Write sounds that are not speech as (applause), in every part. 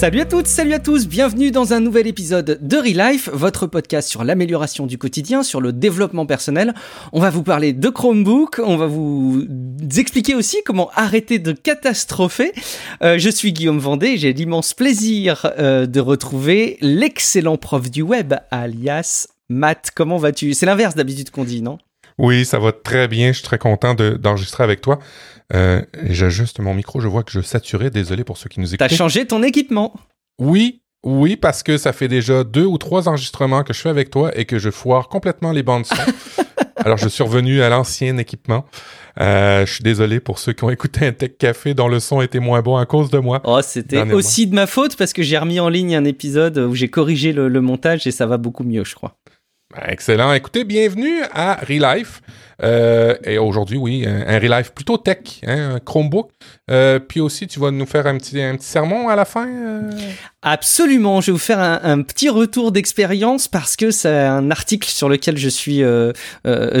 Salut à toutes, salut à tous, bienvenue dans un nouvel épisode de Relife, votre podcast sur l'amélioration du quotidien, sur le développement personnel. On va vous parler de Chromebook, on va vous expliquer aussi comment arrêter de catastropher. Euh, je suis Guillaume Vendée, j'ai l'immense plaisir euh, de retrouver l'excellent prof du web, alias Matt. Comment vas-tu? C'est l'inverse d'habitude qu'on dit, non? Oui, ça va très bien. Je suis très content d'enregistrer avec toi. Euh, J'ajuste mon micro. Je vois que je saturais. Désolé pour ceux qui nous écoutent. T'as changé ton équipement Oui, oui, parce que ça fait déjà deux ou trois enregistrements que je fais avec toi et que je foire complètement les bandes son. (laughs) Alors, je suis revenu à l'ancien équipement. Euh, je suis désolé pour ceux qui ont écouté un Tech Café dont le son était moins bon à cause de moi. Oh, c'était aussi de ma faute parce que j'ai remis en ligne un épisode où j'ai corrigé le, le montage et ça va beaucoup mieux, je crois. Ben, excellent. Écoutez, bienvenue à Relife. Euh, et aujourd'hui, oui, un, un Relife plutôt tech, hein, un Chromebook. Euh, puis aussi, tu vas nous faire un petit, un petit sermon à la fin euh? Absolument, je vais vous faire un, un petit retour d'expérience parce que c'est un article sur lequel je suis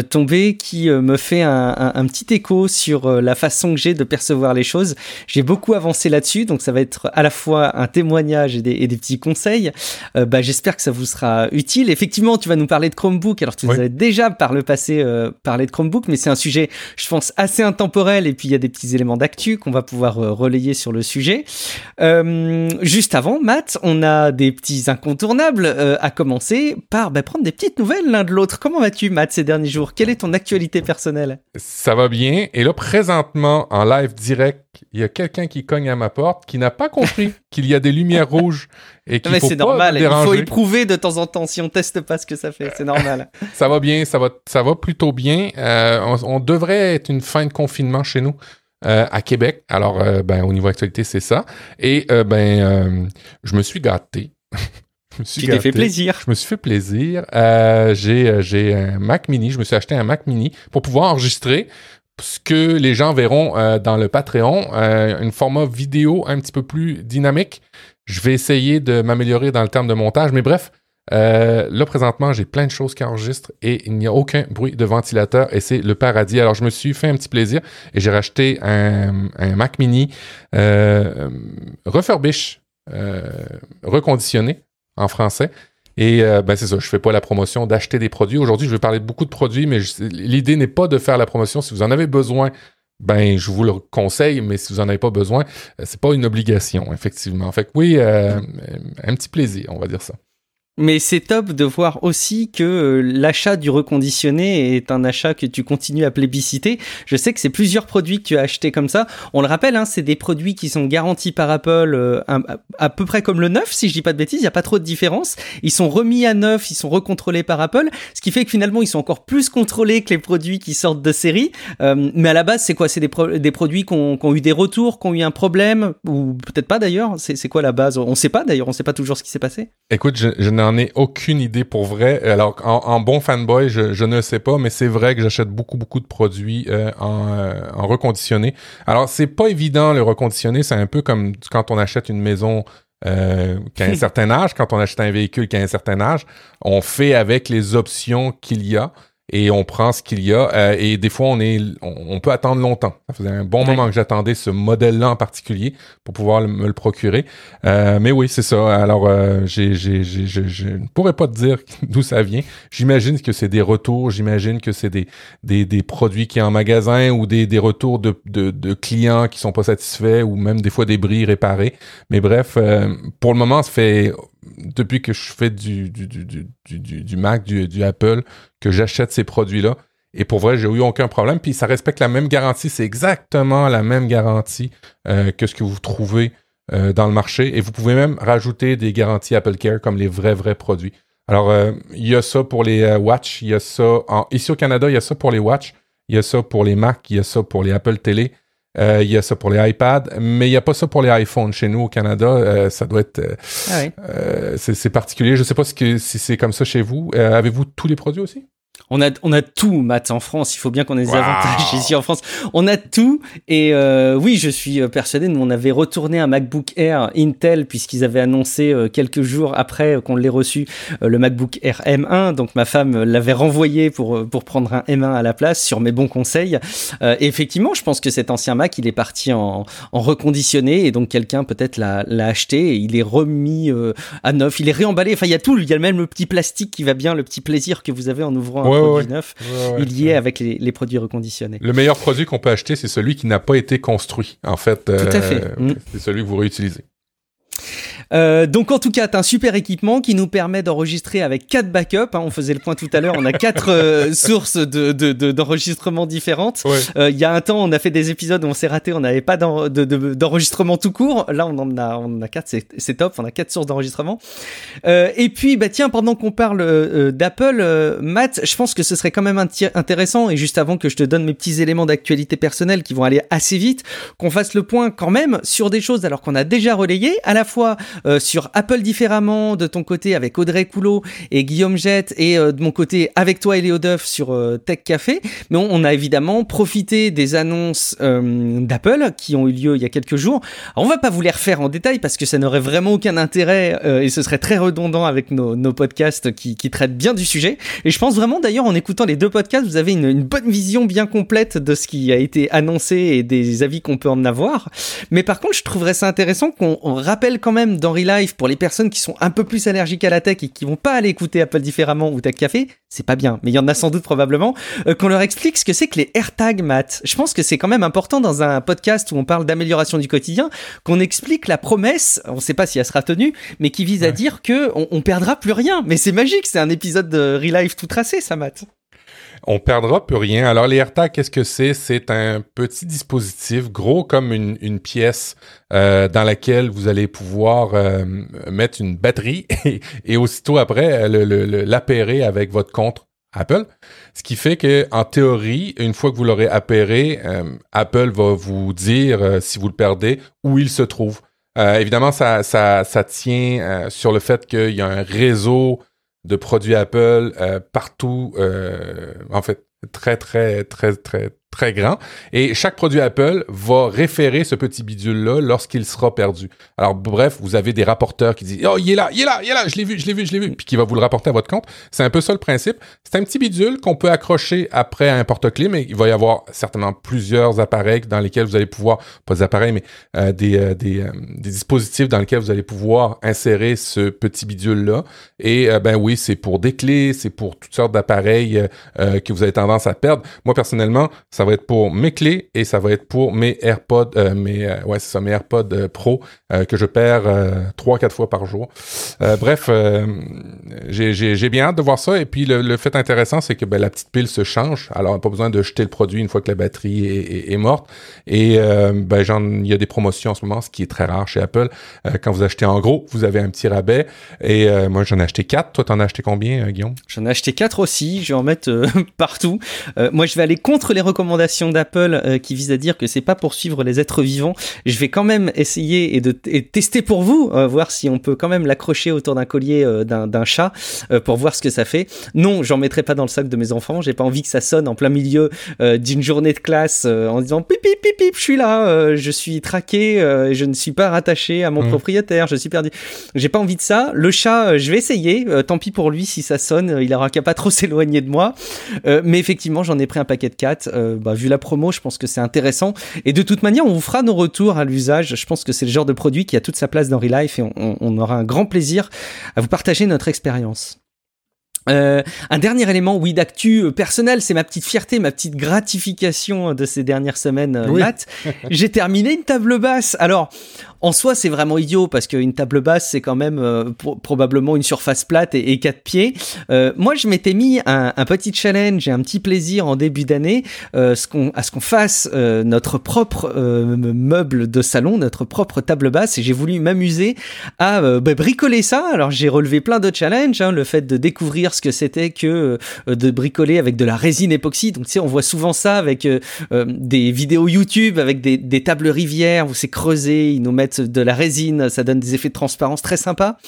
tombé qui me fait un, un, un, petit écho sur la façon que j'ai de percevoir les choses. J'ai beaucoup avancé là-dessus, donc ça va être à la fois un témoignage et des, et des petits conseils. bah, J'espère que ça vous sera utile. Effectivement, tu vas nous parler de Chromebook, alors tu oui. nous avais déjà par le passé parlé de Chromebook, mais c'est un sujet, je pense, assez intemporel et puis il y a des petits éléments d'actu qu'on va pouvoir relayer sur le sujet. juste avant, Matt, on a des petits incontournables, euh, à commencer par bah, prendre des petites nouvelles l'un de l'autre. Comment vas-tu, Matt, ces derniers jours? Quelle est ton actualité personnelle? Ça va bien. Et là, présentement, en live direct, il y a quelqu'un qui cogne à ma porte qui n'a pas compris (laughs) qu'il y a des lumières rouges et qu'il faut c'est pas normal. déranger. Il faut éprouver de temps en temps si on teste pas ce que ça fait. C'est normal. (laughs) ça va bien, ça va, ça va plutôt bien. Euh, on, on devrait être une fin de confinement chez nous. Euh, à Québec. Alors, euh, ben, au niveau actualité, c'est ça. Et ben, je me suis gâté. (laughs) je me suis tu t'es fait plaisir. Je me suis fait plaisir. j'ai, j'ai un Mac Mini. Je me suis acheté un Mac Mini pour pouvoir enregistrer ce que les gens verront dans le Patreon, un format vidéo un petit peu plus dynamique. Je vais essayer de m'améliorer dans le terme de montage, mais bref, euh, là, présentement, j'ai plein de choses qui enregistrent et il n'y a aucun bruit de ventilateur et c'est le paradis. Alors, je me suis fait un petit plaisir et j'ai racheté un, un, Mac Mini euh, refurbish, euh, reconditionné en français. Et euh, ben c'est ça, je fais pas la promotion d'acheter des produits. Aujourd'hui, je vais parler de beaucoup de produits, mais l'idée n'est pas de faire la promotion. Si vous en avez besoin, ben je vous le conseille, mais si vous en avez pas besoin, c'est pas une obligation, effectivement. Fait oui, euh, un petit plaisir, on va dire ça. Mais c'est top de voir aussi que euh, l'achat du reconditionné est un achat que tu continues à plébisciter. Je sais que c'est plusieurs produits que tu as achetés comme ça. On le rappelle, hein, c'est des produits qui sont garantis par Apple euh, à, peu près comme le neuf, si je dis pas de bêtises. Il n'y a pas trop de différence. Ils sont remis à neuf, ils sont recontrôlés par Apple, ce qui fait que finalement ils sont encore plus contrôlés que les produits qui sortent de série. Euh, mais à la base, c'est quoi? C'est des, pro des, produits qui ont, eu des retours, qui ont eu un problème, ou peut-être pas d'ailleurs. C'est quoi la base? On sait pas d'ailleurs. On sait pas toujours ce qui s'est passé. Écoute, je, je n'en ai aucune idée pour vrai. Alors, en, en bon fanboy, je, je, ne sais pas, mais c'est vrai que j'achète beaucoup, beaucoup de produits euh, en, euh, en, reconditionné. Alors, c'est pas évident, le reconditionné. C'est un peu comme quand on achète une maison euh, qui a un (laughs) certain âge, quand on achète un véhicule qui a un certain âge. On fait avec les options qu'il y a et on prend ce qu'il y a. Euh, et des fois, on est, on, on, peut attendre longtemps. Ça faisait un bon ouais. moment que j'attendais ce modèle-là en particulier pour pouvoir le, me le procurer. Euh, mais oui, c'est ça. Alors, euh, j'ai, j'ai, j'ai, je ne pourrais pas te dire (laughs) d'où ça vient. J'imagine que c'est des retours. J'imagine que c'est des, des, des produits qui sont en magasin ou des, des retours de, de, de, clients qui sont pas satisfaits ou même des fois des bris réparés. Mais bref, euh, pour le moment, ça fait depuis que je fais du, du, du, du, Mac, du, Apple, que j'achète ces produits-là. Et pour vrai, j'ai eu aucun problème. Puis ça respecte la même garantie. C'est exactement la même garantie euh, que ce que vous trouvez euh, dans le marché. Et vous pouvez même rajouter des garanties Apple Care comme les vrais, vrais produits. Alors, euh, il y a ça pour les Watch. Il y a ça... En, ici au Canada, il y a ça pour les Watch. Il y a ça pour les Mac. Il y a ça pour les Apple Télé. Euh, il y a ça pour les iPads, mais il n'y a pas ça pour les iPhones chez nous au Canada. Euh, ça doit être, euh, ah oui. c'est particulier. Je ne sais pas si c'est comme ça chez vous. Avez-vous tous les produits aussi? On a, on a tout, Matt, en France. Il faut bien qu'on ait des avantages ici en France. On a tout. Et euh, oui, je suis euh, persuadé. Nous, on avait retourné un MacBook Air Intel puisqu'ils avaient annoncé euh, quelques jours après qu'on l'ait reçu le MacBook Air M1. Donc ma femme l'avait renvoyé pour pour prendre un M1 à la place sur mes bons conseils. et effectivement, je pense que cet ancien Mac, il est parti en, en reconditionné et donc quelqu'un peut-être l'a acheté et il est remis à neuf. Il est réemballé. Enfin, il y a tout. Il y a même le petit plastique qui va bien, le petit plaisir que vous avez en ouvrant produit neuf, il y est avec les, produits reconditionnés. Le meilleur produit qu'on peut acheter, c'est celui qui n'a pas été construit. En fait, Tout à fait. Euh, mm. c'est celui que vous réutilisez. Euh, donc en tout cas, tu un super équipement qui nous permet d'enregistrer avec quatre backups. Hein. on faisait le point tout à l'heure, on a quatre euh, (laughs) sources d'enregistrement de, différentes. Euh, il y a un temps, on a fait des épisodes où on s'est raté, on n'avait pas d'enregistrement tout court. Là, on en a, on a quatre, c'est top, on a quatre sources d'enregistrement. et puis, bah tiens, pendant qu'on parle d'Apple, Matt, je pense que ce serait quand même intéressant, et juste avant que je te donne mes petits éléments d'actualité personnelle qui vont aller assez vite, qu'on fasse le point quand même sur des choses alors qu'on a déjà relayé, à la fois euh, sur Apple différemment de ton côté avec Audrey Coulot et Guillaume Jette et euh, de mon côté avec toi et Léo Duff sur euh, Tech Café. Mais on, a évidemment profité des annonces d'Apple qui ont eu lieu il y a quelques jours. On va pas vous les refaire en détail parce que ça n'aurait vraiment aucun intérêt et ce serait très redondant avec nos, nos podcasts qui, qui, traitent bien du sujet. Et je pense vraiment d'ailleurs en écoutant les deux podcasts, vous avez une, une bonne vision bien complète de ce qui a été annoncé et des avis qu'on peut en avoir. Mais par contre, je trouverais ça intéressant qu'on rappelle quand même dans Life pour les personnes qui sont un peu plus allergiques à la tech et qui vont pas aller écouter Apple différemment ou Tech Café, c'est pas bien, mais il y en a sans doute probablement, euh, qu'on leur explique ce que c'est que les AirTags, Matt. Je pense que c'est quand même important dans un podcast où on parle d'amélioration du quotidien, qu'on explique la promesse, on sait pas si elle sera tenue, mais qui vise à dire que on, perdra plus rien. Mais c'est magique, c'est un épisode de Relife tout tracé, ça, Matt on perdra plus rien. Alors les AirTags, qu'est-ce que c'est? C'est un petit dispositif gros comme une, pièce euh, dans laquelle vous allez pouvoir euh, mettre une batterie (laughs) et, aussitôt après l'appairer avec votre compte Apple. Ce qui fait que en théorie, une fois que vous l'aurez appairé, euh, Apple va vous dire si vous le perdez où il se trouve. évidemment, ça tient sur le fait qu'il y a un réseau de produits Apple euh, partout, euh, en fait, très, très, très, très, très grand. Et chaque produit Apple va référer ce petit bidule-là lorsqu'il sera perdu. Alors, bref, vous avez des rapporteurs qui disent, oh, il est là, il est là, il est là, je l'ai vu, je l'ai vu, je l'ai vu, puis qui va vous le rapporter à votre compte. C'est un peu ça le principe. C'est un petit bidule qu'on peut accrocher après à un porte-clés, mais il va y avoir certainement plusieurs appareils dans lesquels vous allez pouvoir, pas des appareils, mais euh, des, euh, des, euh, des, dispositifs dans lesquels vous allez pouvoir insérer ce petit bidule-là. Et ben oui, c'est pour des clés, c'est pour toutes sortes d'appareils que vous avez tendance à perdre. Moi, personnellement, ça va être pour mes clés et ça va être pour mes AirPods, euh, mes, euh, ouais, ça, mes AirPods euh, Pro que je perds trois, quatre fois par jour. bref, j'ai bien hâte de voir ça. Et puis le, fait intéressant, c'est que ben, la petite pile se change. Alors, pas besoin de jeter le produit une fois que la batterie est, morte. Et ben, il y a des promotions en ce moment, ce qui est très rare chez Apple. quand vous achetez en gros, vous avez un petit rabais. Et moi, j'en ai acheté quatre. Toi, t'en as acheté combien, Guillaume? J'en ai acheté quatre aussi. Je vais en mettre (laughs) partout. moi, je vais aller contre les recommandations d'Apple euh, qui vise à dire que c'est pas pour suivre les êtres vivants. Je vais quand même essayer et de tester pour vous, euh, voir si on peut quand même l'accrocher autour d'un collier euh, d'un chat pour voir ce que ça fait. Non, j'en mettrai pas dans le sac de mes enfants. J'ai pas envie que ça sonne en plein milieu d'une journée de classe en disant pip pip pip pip, je suis là, je suis traqué, je ne suis pas rattaché à mon mmh. propriétaire, je suis perdu. J'ai pas envie de ça. Le chat, je vais essayer. tant pis pour lui si ça sonne, il aura qu'à pas trop (laughs) s'éloigner de moi. mais effectivement, j'en ai pris un paquet de 4. Bah, vu la promo, je pense que c'est intéressant. Et de toute manière, on vous fera nos retours à l'usage. Je pense que c'est le genre de produit qui a toute sa place dans Relife et on aura un grand plaisir à vous partager notre expérience. Euh, un dernier élément, oui, d'actu euh, personnel, c'est ma petite fierté, ma petite gratification de ces dernières semaines, euh, Matt. (laughs) J'ai terminé une table basse. Alors, en soi, c'est vraiment idiot parce qu'une table basse, c'est quand même probablement une surface plate et, quatre pieds. moi, je m'étais mis un, petit challenge et un petit plaisir en début d'année qu'on, à ce qu'on fasse notre propre meuble de salon, notre propre table basse, et j'ai voulu m'amuser à bah, bricoler ça. Alors, j'ai relevé plein de challenges, hein, le fait de découvrir découvrir ce que c'était que de bricoler avec de la résine époxy. Donc tu sais, on voit souvent ça avec des vidéos YouTube, avec des, des tables rivières où c'est creusé, ils nous mettent de la résine, ça donne des effets de transparence très sympas.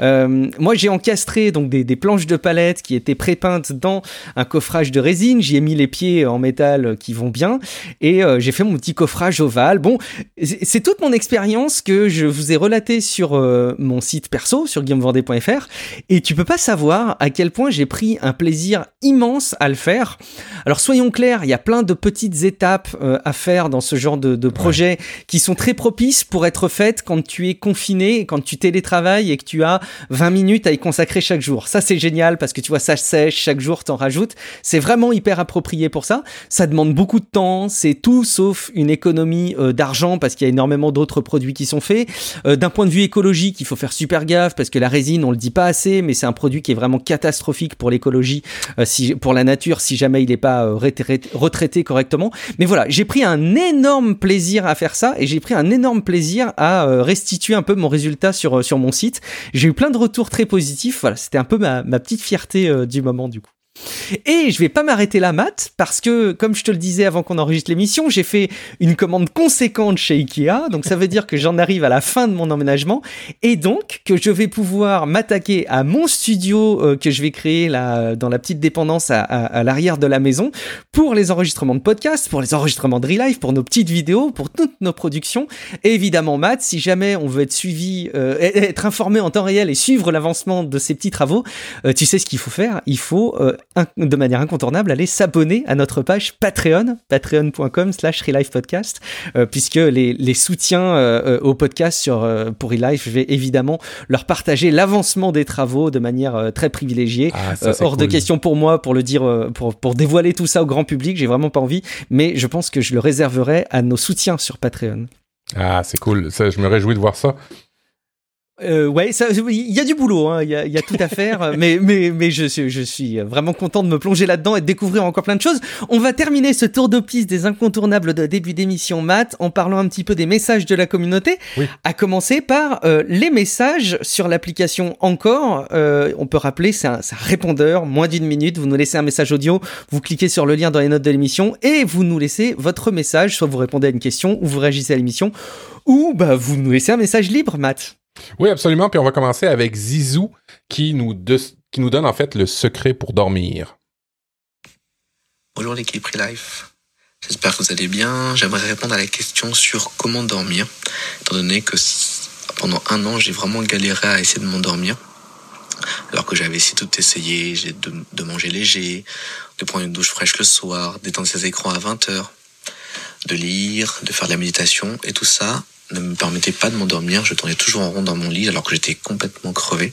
moi, j'ai encastré donc des, des planches de palette qui étaient prépeintes dans un coffrage de résine. J'y ai mis les pieds en métal qui vont bien et j'ai fait mon petit coffrage ovale. Bon, c'est toute mon expérience que je vous ai relatée sur euh, mon site perso, sur guillaumevendée.fr, et tu peux pas savoir à quel point j'ai pris un plaisir immense à le faire. Alors soyons clairs, il y a plein de petites étapes euh, à faire dans ce genre de, de projet qui sont très propices pour être faites quand tu es confiné, quand tu télétravailles et que tu as 20 minutes à y consacrer chaque jour. Ça c'est génial parce que tu vois ça sèche chaque jour, t'en rajoutes. C'est vraiment hyper approprié pour ça. Ça demande beaucoup de temps, c'est tout sauf une économie euh, d'argent parce qu'il y a énormément d'autres produits qui sont faits. Euh, d'un point de vue écologique, il faut faire super gaffe parce que la résine, on le dit pas assez, mais c'est un produit qui est vraiment catastrophique pour l'écologie, euh, si, pour la nature, si jamais il n'est pas retraité, correctement. Mais voilà, j'ai pris un énorme plaisir à faire ça et j'ai pris un énorme plaisir à restituer un peu mon résultat sur, sur mon site. J'ai eu plein de retours très positifs. Voilà, c'était un peu ma, ma petite fierté du moment du coup. Et je vais pas m'arrêter là, Matt, parce que, comme je te le disais avant qu'on enregistre l'émission, j'ai fait une commande conséquente chez Ikea, donc ça veut dire que j'en arrive à la fin de mon emménagement, et donc que je vais pouvoir m'attaquer à mon studio euh, que je vais créer là, dans la petite dépendance à, l'arrière de la maison, pour les enregistrements de podcasts, pour les enregistrements de Relive, pour nos petites vidéos, pour toutes nos productions. Et évidemment, Matt, si jamais on veut être suivi, euh, être informé en temps réel et suivre l'avancement de ces petits travaux, euh, tu sais ce qu'il faut faire, il faut de manière incontournable, aller s'abonner à notre page Patreon, patreon.com slash podcast, euh, puisque les, soutiens euh, au podcast sur, euh, pour Relife, je vais évidemment leur partager l'avancement des travaux de manière très privilégiée. Ah, hors de question pour moi, pour le dire, pour, pour dévoiler tout ça au grand public, j'ai vraiment pas envie, mais je pense que je le réserverai à nos soutiens sur Patreon. Ah, c'est cool. je me réjouis de voir ça. Euh, ouais, il y a du boulot, hein, il y, a, y, a, tout à faire, (laughs) mais mais mais je, je suis vraiment content de me plonger là-dedans et de découvrir encore plein de choses. On va terminer ce tour de piste des incontournables de début d'émission Matt en parlant un petit peu des messages de la communauté. Oui. À commencer par euh, les messages sur l'application Encore. Euh, on peut rappeler, c'est un, un, répondeur, moins d'une minute. Vous nous laissez un message audio, vous cliquez sur le lien dans les notes de l'émission et vous nous laissez votre message. Soit vous répondez à une question ou vous réagissez à l'émission, ou bah vous nous laissez un message libre, Matt. Oui, absolument. Puis on va commencer avec Zizou qui nous, donne en fait le secret pour dormir. Bonjour l'équipe Life. J'espère que vous allez bien. J'aimerais répondre à la question sur comment dormir, étant donné que pendant un an, j'ai vraiment galéré à essayer de m'endormir. Alors que j'avais essayé tout essayé, j'ai de, de, manger léger, de prendre une douche fraîche le soir, d'étendre ses écrans à 20 heures, de lire, de faire de la méditation, et tout ça, ne me permettait pas de m'endormir. Je tournais toujours en rond dans mon lit alors que j'étais complètement crevé.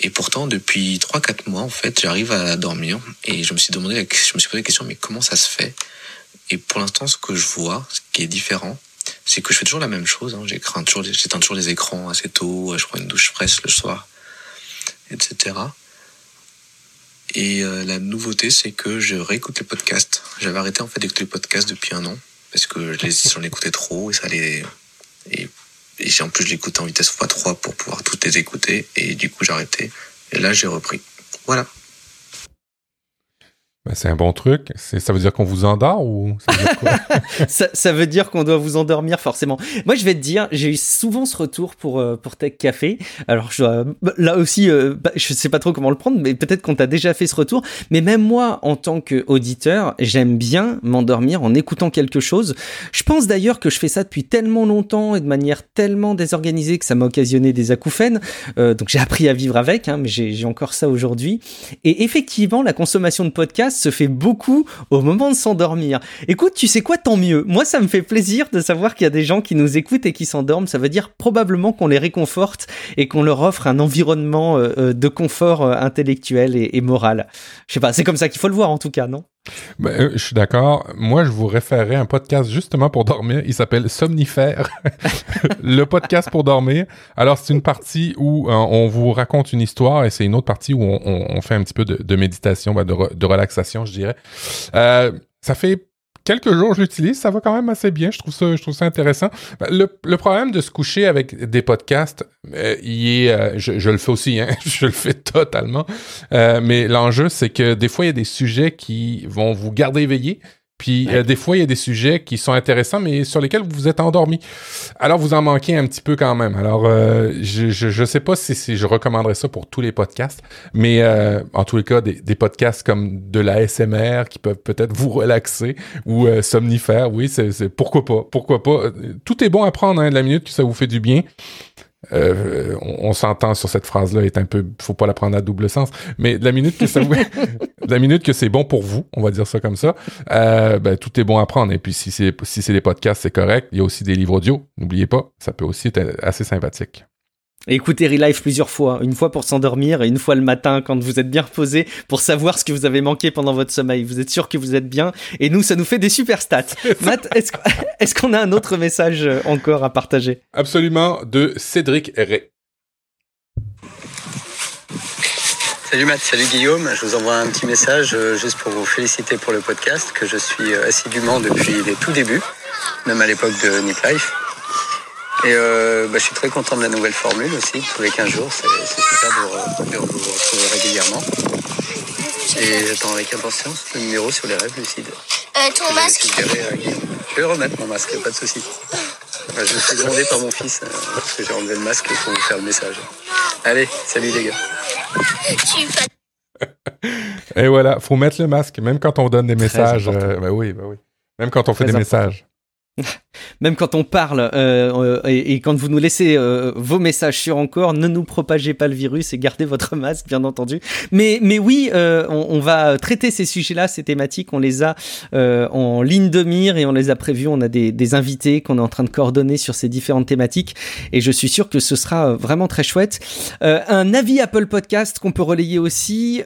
Et pourtant, depuis 3-4 mois, en fait, j'arrive à dormir. Et je me suis demandé, je me suis posé la question, mais comment ça se fait? Et pour l'instant, ce que je vois, ce qui est différent, c'est que je fais toujours la même chose. Hein. J'éteins toujours, toujours les écrans assez tôt, je prends une douche fraîche le soir, etc. Et euh, la nouveauté, c'est que je réécoute les podcasts. J'avais arrêté en fait d'écouter les podcasts depuis un an parce que j'en écoutais trop et ça allait. Et, et en plus, je en vitesse x3 pour pouvoir toutes les écouter et du coup, arrêté. Et là, j'ai repris. Voilà. Ben, c'est un bon truc. Ça veut dire qu'on vous endort ou (laughs) ça veut dire qu'on doit vous endormir forcément. Moi, je vais te dire, j'ai eu souvent ce retour pour euh, pour Tech Café. Alors, bah, là aussi, euh, bah, je sais pas trop comment le prendre, mais peut-être qu'on t'a déjà fait ce retour. Mais même moi, en tant qu'auditeur, j'aime bien m'endormir en écoutant quelque chose. Je pense d'ailleurs que je fais ça depuis tellement longtemps et de manière tellement désorganisée que ça m'a occasionné des acouphènes. Euh, donc, j'ai appris à vivre avec, hein, mais j'ai encore ça aujourd'hui. Et effectivement, la consommation de podcasts se fait beaucoup au moment de s'endormir. Écoute, tu sais quoi, tant mieux. Moi, ça me fait plaisir de savoir qu'il y a des gens qui nous écoutent et qui s'endorment. Ça veut dire probablement qu'on les réconforte et qu'on leur offre un environnement euh, euh, de confort euh, intellectuel et, moral. Je sais pas, c'est comme ça qu'il faut le voir en tout cas, non? Ben, je suis d'accord. Moi, je vous référerai un podcast justement pour dormir. Il s'appelle Somnifère, (laughs) le podcast pour dormir. Alors, c'est une partie où on vous raconte une histoire et c'est une autre partie où on, fait un petit peu de, méditation, ben, de, de, relaxation, je dirais. Euh, ça fait quelques jours je l'utilise, ça va quand même assez bien. Je trouve ça, intéressant. Ben, le, problème de se coucher avec des podcasts, euh, euh, je, le fais aussi, hein, (laughs) je le fais totalement. Euh, mais l'enjeu, c'est que des fois, il y a des sujets qui vont vous garder éveillé. Puis des fois, il y a des sujets qui sont intéressants, mais sur lesquels vous vous êtes endormi. Alors, vous en manquez un petit peu quand même. Alors, euh, je, je, sais pas si, si, je recommanderais ça pour tous les podcasts, mais euh, en tous les cas, des, des, podcasts comme de la SMR qui peuvent peut-être vous relaxer ou euh, somnifère, oui, c'est pourquoi pas, pourquoi pas. Tout est bon à prendre, hein, de la minute que ça vous fait du bien. Euh, on, s'entend sur cette phrase-là est un peu, faut pas la prendre à double sens, mais de la minute que ça, (laughs) (laughs) la minute que c'est bon pour vous, on va dire ça comme ça, euh, ben, tout est bon à prendre. Et puis si c'est si c'est des podcasts, c'est correct. Il y a aussi des livres audio. N'oubliez pas, ça peut aussi être assez sympathique. Écoutez Relife plusieurs fois, une fois pour s'endormir et une fois le matin quand vous êtes bien reposé pour savoir ce que vous avez manqué pendant votre sommeil. Vous êtes sûr que vous êtes bien et nous, ça nous fait des super stats. (laughs) Matt, (laughs) est-ce qu'on a un autre message euh, encore à partager? Absolument, de Cédric Ray. Salut Matt, salut Guillaume. Je vous envoie un petit message euh, juste pour vous féliciter pour le podcast que je suis euh, assidûment depuis les tout débuts, même à l'époque de Nick Life. Et euh, bah, je suis très content de la nouvelle formule aussi, tous les 15 jours, c'est super de, vous retrouver régulièrement. Et j'attends avec impatience le numéro sur les rêves lucides. Euh, ton masque Je vais remettre mon masque, pas de souci. je me fais demander par mon fils, euh, parce que j'ai enlevé le masque pour vous faire le message. Allez, salut les gars. Et voilà, faut mettre le masque, même quand on donne des messages. Euh, bah oui, bah oui. Même quand on fait des messages. (laughs) Même quand on parle euh, euh, et, quand vous nous laissez euh, vos messages sur encore, ne nous propagez pas le virus et gardez votre masque, bien entendu. Mais, mais oui, on, va traiter ces sujets-là, ces thématiques, on les a en ligne de mire et on les a prévus. On a des, invités qu'on est en train de coordonner sur ces différentes thématiques et je suis sûr que ce sera vraiment très chouette. un avis Apple Podcast qu'on peut relayer aussi,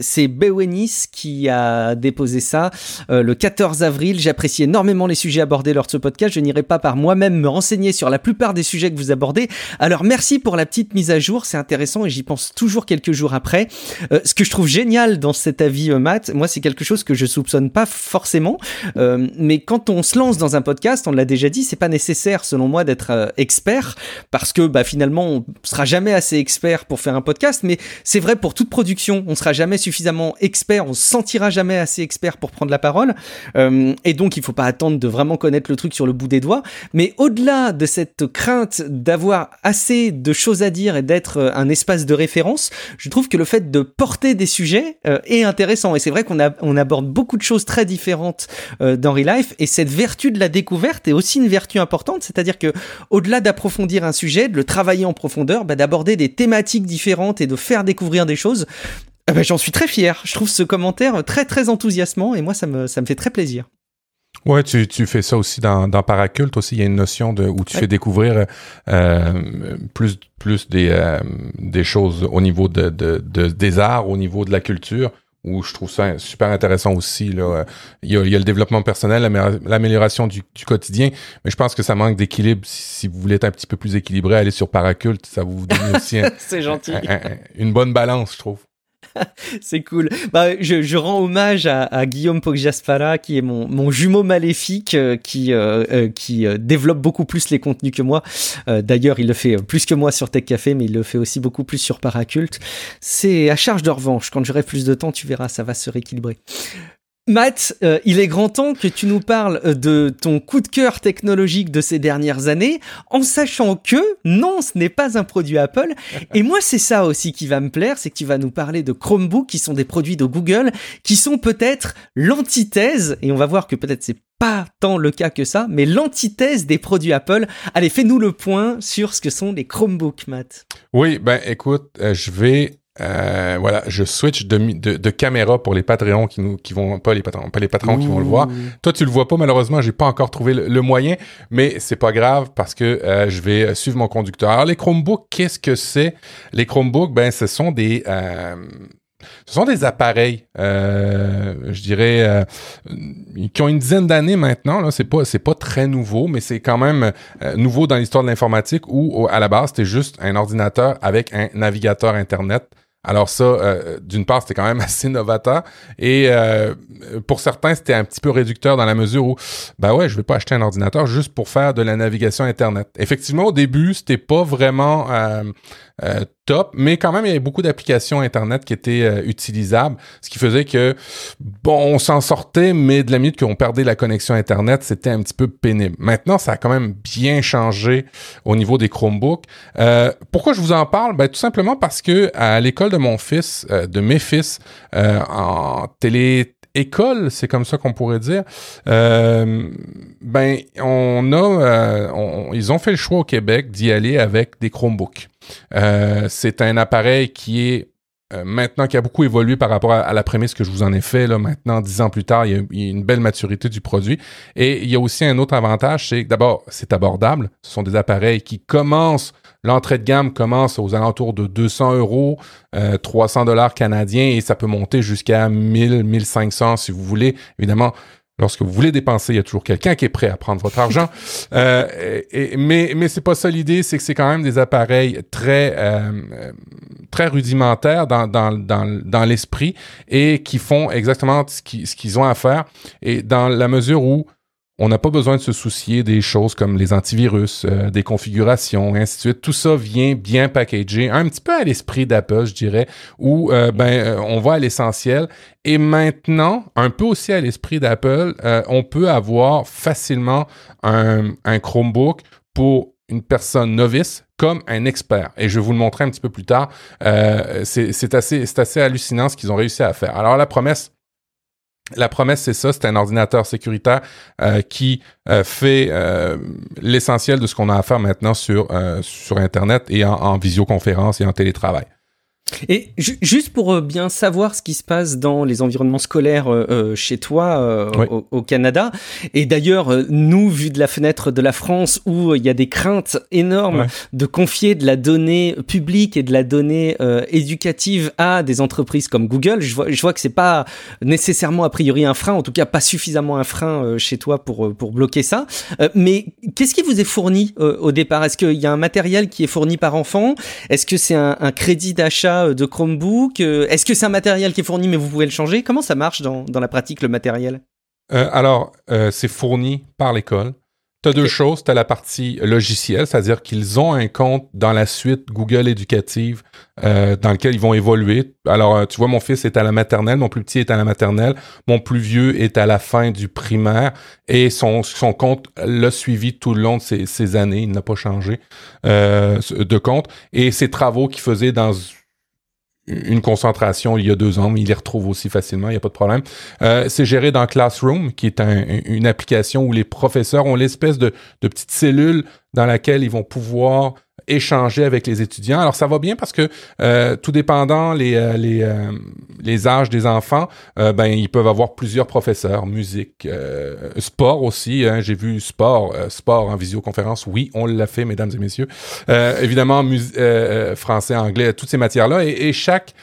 c'est Bewenis qui a déposé ça le 14 avril. J'apprécie énormément les sujets abordés lors ce podcast, je n'irai pas par moi-même me renseigner sur la plupart des sujets que vous abordez. Alors merci pour la petite mise à jour, c'est intéressant et j'y pense toujours quelques jours après. Euh, ce que je trouve génial dans cet avis, euh, Matt, moi c'est quelque chose que je soupçonne pas forcément, euh, mais quand on se lance dans un podcast, on l'a déjà dit, c'est pas nécessaire selon moi d'être expert parce que bah, finalement on sera jamais assez expert pour faire un podcast, mais c'est vrai pour toute production, on sera jamais suffisamment expert, on se sentira jamais assez expert pour prendre la parole, et donc il faut pas attendre de vraiment connaître le truc sur le bout des doigts. Mais au-delà de cette crainte d'avoir assez de choses à dire et d'être euh, un espace de référence, je trouve que le fait de porter des sujets euh, est intéressant. Et c'est vrai qu'on on aborde beaucoup de choses très différentes euh, dans Relife. Et cette vertu de la découverte est aussi une vertu importante. C'est-à-dire que au-delà d'approfondir un sujet, de le travailler en profondeur, bah, d'aborder des thématiques différentes et de faire découvrir des choses, eh ben, j'en suis très fier. Je trouve ce commentaire très très enthousiasmant et moi ça me, ça me fait très plaisir. Ouais, tu, tu fais ça aussi dans, dans Paraculte aussi. Il y a une notion de où tu fais découvrir euh, plus plus des euh, des choses au niveau de, de, de, des arts, au niveau de la culture. Où je trouve ça super intéressant aussi. Là. Il, y a, il y a le développement personnel, l'amélioration du, du, quotidien, mais je pense que ça manque d'équilibre. Si, vous voulez être un petit peu plus équilibré, aller sur Paraculte, ça vous donne aussi (laughs) C'est gentil. une bonne balance, je trouve. (laughs) c'est cool. Bah, je, rends hommage à, Guillaume Poggiaspara, qui est mon, mon jumeau maléfique, euh, qui, euh, euh, qui développe beaucoup plus les contenus que moi. D'ailleurs, il le fait plus que moi sur Tech Café, mais il le fait aussi beaucoup plus sur Paraculte. C'est à charge de revanche. Quand j'aurai plus de temps, tu verras, ça va se rééquilibrer. Matt, euh, il est grand temps que tu nous parles euh, de ton coup de cœur technologique de ces dernières années, en sachant que non, ce n'est pas un produit Apple. (laughs) Et moi, c'est ça aussi qui va me plaire, c'est que tu vas nous parler de Chromebook, qui sont des produits de Google, qui sont peut-être l'antithèse, et on va voir que peut-être c'est pas tant le cas que ça, mais l'antithèse des produits Apple. Allez, fais-nous le point sur ce que sont les Chromebooks, Matt. Oui, ben écoute, euh, je vais euh, voilà, je switch de, de, de, caméra pour les Patreons qui nous qui vont pas les patrons pas les patrons qui vont le voir. Toi tu le vois pas malheureusement, j'ai pas encore trouvé le, moyen, mais c'est pas grave parce que euh, je vais suivre mon conducteur. Alors les Chromebooks, qu'est-ce que c'est? Les Chromebooks, ben ce sont des euh, ce sont des appareils, euh, je dirais, euh, qui ont une dizaine d'années maintenant. Là, c'est pas, c'est pas très nouveau, mais c'est quand même euh, nouveau dans l'histoire de l'informatique où, à la base, c'était juste un ordinateur avec un navigateur Internet Alors ça, euh, d'une part, c'était quand même (laughs) assez novateur. Et euh, pour certains, c'était un petit peu réducteur dans la mesure où, ben ouais, je vais pas acheter un ordinateur juste pour faire de la navigation Internet. Effectivement, au début, c'était pas vraiment euh, top, mais quand même, il y avait beaucoup d'applications Internet qui étaient utilisables, ce qui faisait que, bon, on s'en sortait, mais de la minute qu'on perdait la connexion Internet, c'était un petit peu pénible. Maintenant, ça a quand même bien changé au niveau des Chromebooks. pourquoi je vous en parle? Ben, tout simplement parce que à l'école de mon fils, euh, de mes fils, euh, en télé école, c'est comme ça qu'on pourrait dire. Euh, ben, on a, ils ont fait le choix au Québec d'y aller avec des Chromebooks. c'est un appareil qui est maintenant qui a beaucoup évolué par rapport à, la prémisse que je vous en ai fait là maintenant dix ans plus tard il y, a, une belle maturité du produit et il y a aussi un autre avantage c'est d'abord c'est abordable ce sont des appareils qui commencent L'entrée de gamme commence aux alentours de 200 euros, 300 euh, dollars canadiens et ça peut monter jusqu'à 1000, 1500 si vous voulez. Évidemment, lorsque vous voulez dépenser, il y a toujours quelqu'un qui est prêt à prendre votre argent. (laughs) Euh, et, mais mais c'est pas ça l'idée, c'est que c'est quand même des appareils très euh, très rudimentaires dans dans dans, dans l'esprit et qui font exactement ce qu'ils ce qu'ils ont à faire. Et dans la mesure où on n'a pas besoin de se soucier des choses comme les antivirus, euh, des configurations, ainsi de suite. Tout ça vient bien packagé, un petit peu à l'esprit d'Apple, je dirais, où euh, ben euh, on va à l'essentiel. Et maintenant, un peu aussi à l'esprit d'Apple, on peut avoir facilement un, un Chromebook pour une personne novice comme un expert. Et je vais vous le montrer un petit peu plus tard. c'est assez, assez hallucinant ce qu'ils ont réussi à faire. Alors la promesse la promesse, c'est ça, c'est un ordinateur sécuritaire euh, qui euh, fait euh, l'essentiel de ce qu'on a à faire maintenant sur, sur Internet et en visioconférence et en télétravail. Et juste pour euh, bien savoir ce qui se passe dans les environnements scolaires euh, euh, chez toi au, Canada, et d'ailleurs nous, vu de la fenêtre de la France où il y a des craintes énormes de confier de la donnée publique et de la donnée éducative à des entreprises comme Google, je vois, je vois que c'est pas nécessairement a priori un frein, en tout cas pas suffisamment un frein chez toi pour pour bloquer ça. mais qu'est-ce qui vous est fourni au départ? Est-ce qu'il y a un matériel qui est fourni par enfant? Est-ce que c'est un, un crédit d'achat euh, de Chromebook euh, Est-ce que c'est un matériel qui est fourni mais vous pouvez le changer? Comment ça marche dans, la pratique le matériel? Euh, Alors, c'est fourni par l'école. Tu as deux choses. Tu as la partie logicielle, c'est-à-dire qu'ils ont un compte dans la suite Google éducative dans lequel ils vont évoluer. Alors, tu vois, mon fils est à la maternelle, mon plus petit est à la maternelle, mon plus vieux est à la fin du primaire et son, son compte l'a suivi tout le long de ces, ces années. Il n'a pas changé de compte. Et ses travaux qu'il faisait dans une concentration il y a deux ans, mais il les retrouve aussi facilement, il n'y a pas de problème. Euh, c'est géré dans Classroom, qui est une application où les professeurs ont l'espèce de, de petite cellule dans laquelle ils vont pouvoir échanger avec les étudiants. Alors ça va bien parce que euh, tout dépendant les euh, les, euh, les âges des enfants, ben ils peuvent avoir plusieurs professeurs, musique, sport aussi. Hein, J'ai vu sport, sport en visioconférence. Oui, on l'a fait, mesdames et messieurs. évidemment, français, anglais, toutes ces matières-là et, chaque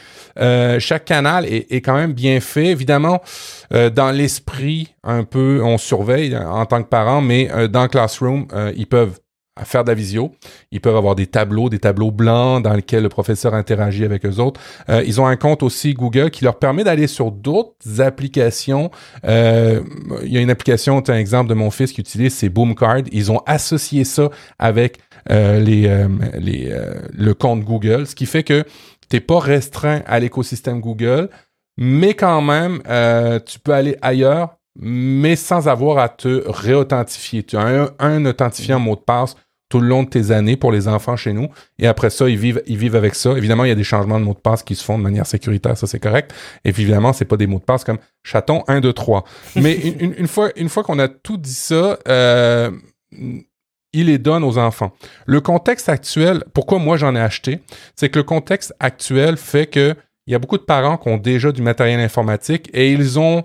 chaque canal est, est, quand même bien fait. Évidemment, dans l'esprit, un peu, on surveille en tant que parent, mais dans Classroom, ils peuvent à faire de la visio. Ils peuvent avoir des tableaux, des tableaux blancs dans lesquels le professeur interagit avec eux autres. Euh, ils ont un compte aussi Google qui leur permet d'aller sur d'autres applications. Euh, il y a une application, as un exemple de mon fils qui utilise, c'est Boomcard. Ils ont associé ça avec euh, les, les, le compte Google, ce qui fait que tu n'es pas restreint à l'écosystème Google, mais quand même, tu peux aller ailleurs mais sans avoir à te réauthentifier. Tu as un, un authentifiant mot de passe tout le long de tes années pour les enfants chez nous. Et après ça, ils vivent, avec ça. Évidemment, il y a des changements de mots de passe qui se font de manière sécuritaire, ça c'est correct. Et puis évidemment, c'est pas des mots de passe comme chaton 1, 2, 3. Mais une, une, fois, une fois qu'on a tout dit ça, euh, il les donne aux enfants. Le contexte actuel, pourquoi moi j'en ai acheté, c'est que le contexte actuel fait que il y a beaucoup de parents qui ont déjà du matériel informatique et ils ont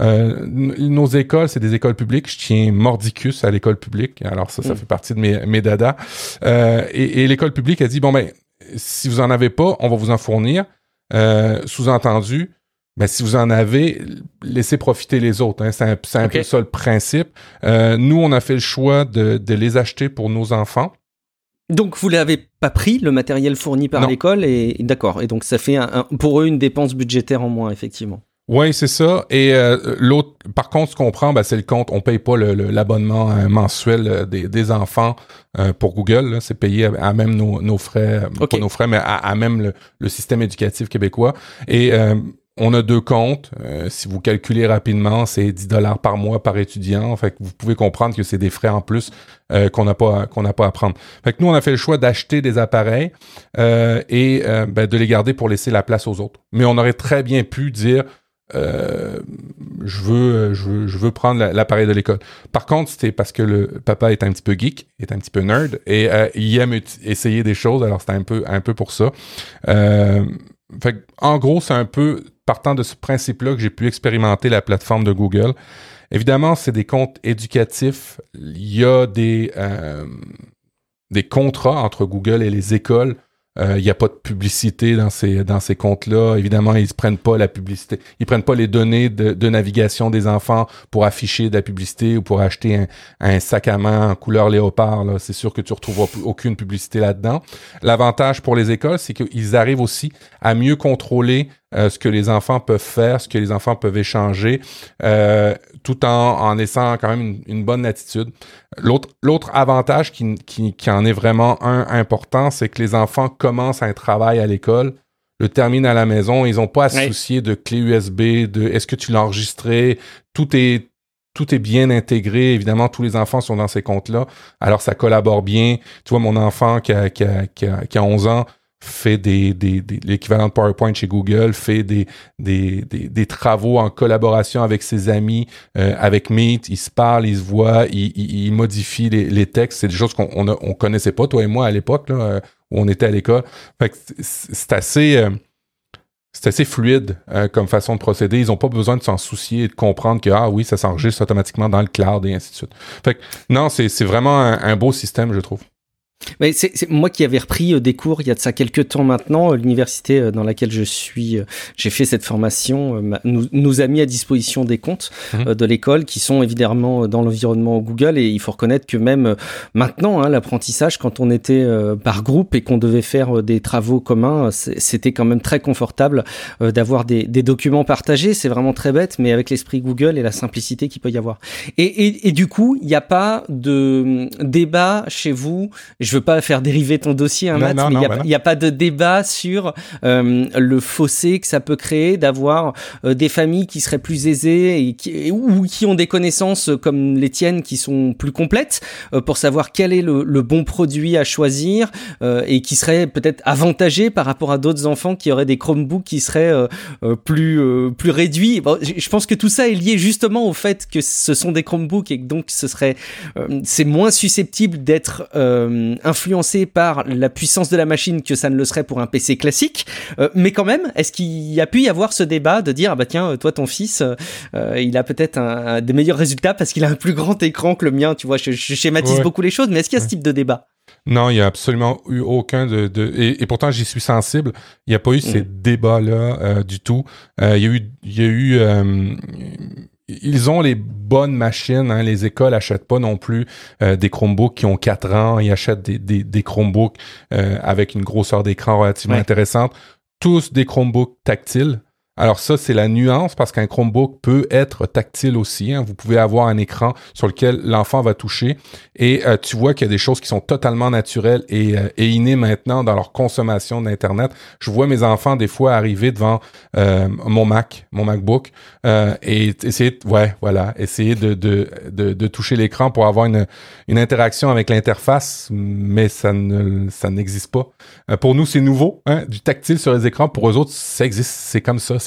euh, nos écoles, c'est des écoles publiques. Je tiens mordicus à l'école publique. Alors ça, ça mm. fait partie de mes, mes dadas. Euh, et, l'école publique a dit, bon, ben, si vous en avez pas, on va vous en fournir. Euh, sous-entendu, ben, si vous en avez, laissez profiter les autres. Hein. C'est un, peu ça le principe. nous, on a fait le choix de, de les acheter pour nos enfants. Donc vous l'avez pas pris le matériel fourni par l'école et, d'accord et donc ça fait pour eux une dépense budgétaire en moins effectivement. Oui, c'est ça. Et euh, l'autre, par contre, ce qu'on prend, ben, c'est le compte. On paye pas l'abonnement euh, mensuel euh, des, enfants pour Google. C'est payé à, même nos, frais, pas nos frais, mais à, même le, système éducatif québécois. Et on a deux comptes. si vous calculez rapidement, c'est 10 dollars par mois par étudiant. Fait que vous pouvez comprendre que c'est des frais en plus qu'on n'a pas qu'on n'a pas à prendre. Fait que nous, on a fait le choix d'acheter des appareils et ben, de les garder pour laisser la place aux autres. Mais on aurait très bien pu dire euh, je, veux, je, veux, prendre l'appareil de l'école. Par contre, c'était parce que le papa est un petit peu geek, est un petit peu nerd et euh, il aime essayer des choses. Alors c'était un peu, un peu pour ça. Euh, en gros, c'est un peu partant de ce principe-là que j'ai pu expérimenter la plateforme de Google. Évidemment, c'est des comptes éducatifs. Il y a des contrats entre Google et les écoles il euh, n'y a pas de publicité dans ces, dans ces comptes-là. Évidemment, ils ne prennent pas la publicité. Ils prennent pas les données de, navigation des enfants pour afficher de la publicité ou pour acheter un, sac à main en couleur léopard. C'est sûr que tu retrouveras aucune publicité là-dedans. L'avantage pour les écoles, c'est qu'ils arrivent aussi à mieux contrôler ce que les enfants peuvent faire, ce que les enfants peuvent échanger, euh, tout en, en laissant quand même une, bonne attitude. L'autre, l'autre avantage qui, qui, qui, en est vraiment un important, c'est que les enfants commencent un travail à l'école, le terminent à la maison, ils n'ont pas à se soucier de clé USB, de est-ce que tu l'as enregistré, tout est tout est bien intégré. Évidemment, tous les enfants sont dans ces comptes-là. Alors, ça collabore bien. Tu vois, mon enfant qui a, qui a, qui a, qui a 11 ans, fait des, des, l'équivalent de PowerPoint chez Google, fait des, des, des, travaux en collaboration avec ses amis, euh, avec Meet, ils se parlent, ils se voient, ils, ils, modifient les, les, textes. C'est des choses qu'on on, on, connaissait pas, toi et moi, à l'époque, là, euh, où on était à l'école. Fait c'est assez... Euh, c'est assez fluide comme façon de procéder. Ils n'ont pas besoin de s'en soucier et de comprendre que, ah oui, ça s'enregistre automatiquement dans le cloud et ainsi de suite. Fait que, non, c'est vraiment un beau système, je trouve. Mais c'est moi qui avais repris euh, des cours il y a de ça quelques temps maintenant. Euh, l'université euh, dans laquelle je suis, j'ai fait cette formation, nous, nous, a mis à disposition des comptes mhm. de l'école qui sont évidemment dans l'environnement Google. Et il faut reconnaître que même maintenant, hein, l'apprentissage, quand on était par groupe et qu'on devait faire des travaux communs, c'était quand même très confortable d'avoir des, des, documents partagés. C'est vraiment très bête, mais avec l'esprit Google et la simplicité qu'il peut y avoir. Et, et, et du coup, il n'y a pas de débat chez vous je veux pas faire dériver ton dossier, hein, Matt, mais il n'y a, pas de débat sur euh, le fossé que ça peut créer d'avoir euh, des familles qui seraient plus aisées et qui, ou qui ont des connaissances euh, comme les tiennes qui sont plus complètes pour savoir quel est le, bon produit à choisir et qui serait peut-être avantagé par rapport à d'autres enfants qui auraient des Chromebooks qui seraient plus plus réduits. je pense que tout ça est lié justement au fait que ce sont des Chromebooks et que donc ce serait c'est moins susceptible d'être influencé par la puissance de la machine que ça ne le serait pour un PC classique. Euh, mais quand même, est-ce qu'il y a pu y avoir ce débat de dire, ah bah tiens, toi, ton fils, euh, il a peut-être un, des meilleurs résultats parce qu'il a un plus grand écran que le mien, tu vois, je, schématise beaucoup les choses, mais est-ce qu'il y a ce type de débat? Non, il n'y a absolument eu aucun de... Et, pourtant, j'y suis sensible. Il n'y a pas eu ces mm. débats-là euh, du tout. il y a eu... Il y a eu ils ont les bonnes machines. Hein. Les écoles achètent pas non plus euh, des Chromebooks qui ont 4 ans. Ils achètent des, des, des Chromebooks euh, avec une grosseur d'écran relativement intéressante. Tous des Chromebooks tactiles. Alors ça, c'est la nuance parce qu'un Chromebook peut être tactile aussi. Hein. Vous pouvez avoir un écran sur lequel l'enfant va toucher et euh, tu vois qu'il y a des choses qui sont totalement naturelles et, euh, et innées maintenant dans leur consommation d'Internet. Je vois mes enfants des fois arriver devant euh, mon Mac, mon MacBook et essayer, ouais, voilà, essayer de, de, de, toucher l'écran pour avoir une, une interaction avec l'interface, mais ça ne ça n'existe pas. pour nous, c'est nouveau, hein, du tactile sur les écrans. Pour eux autres, ça existe, c'est comme ça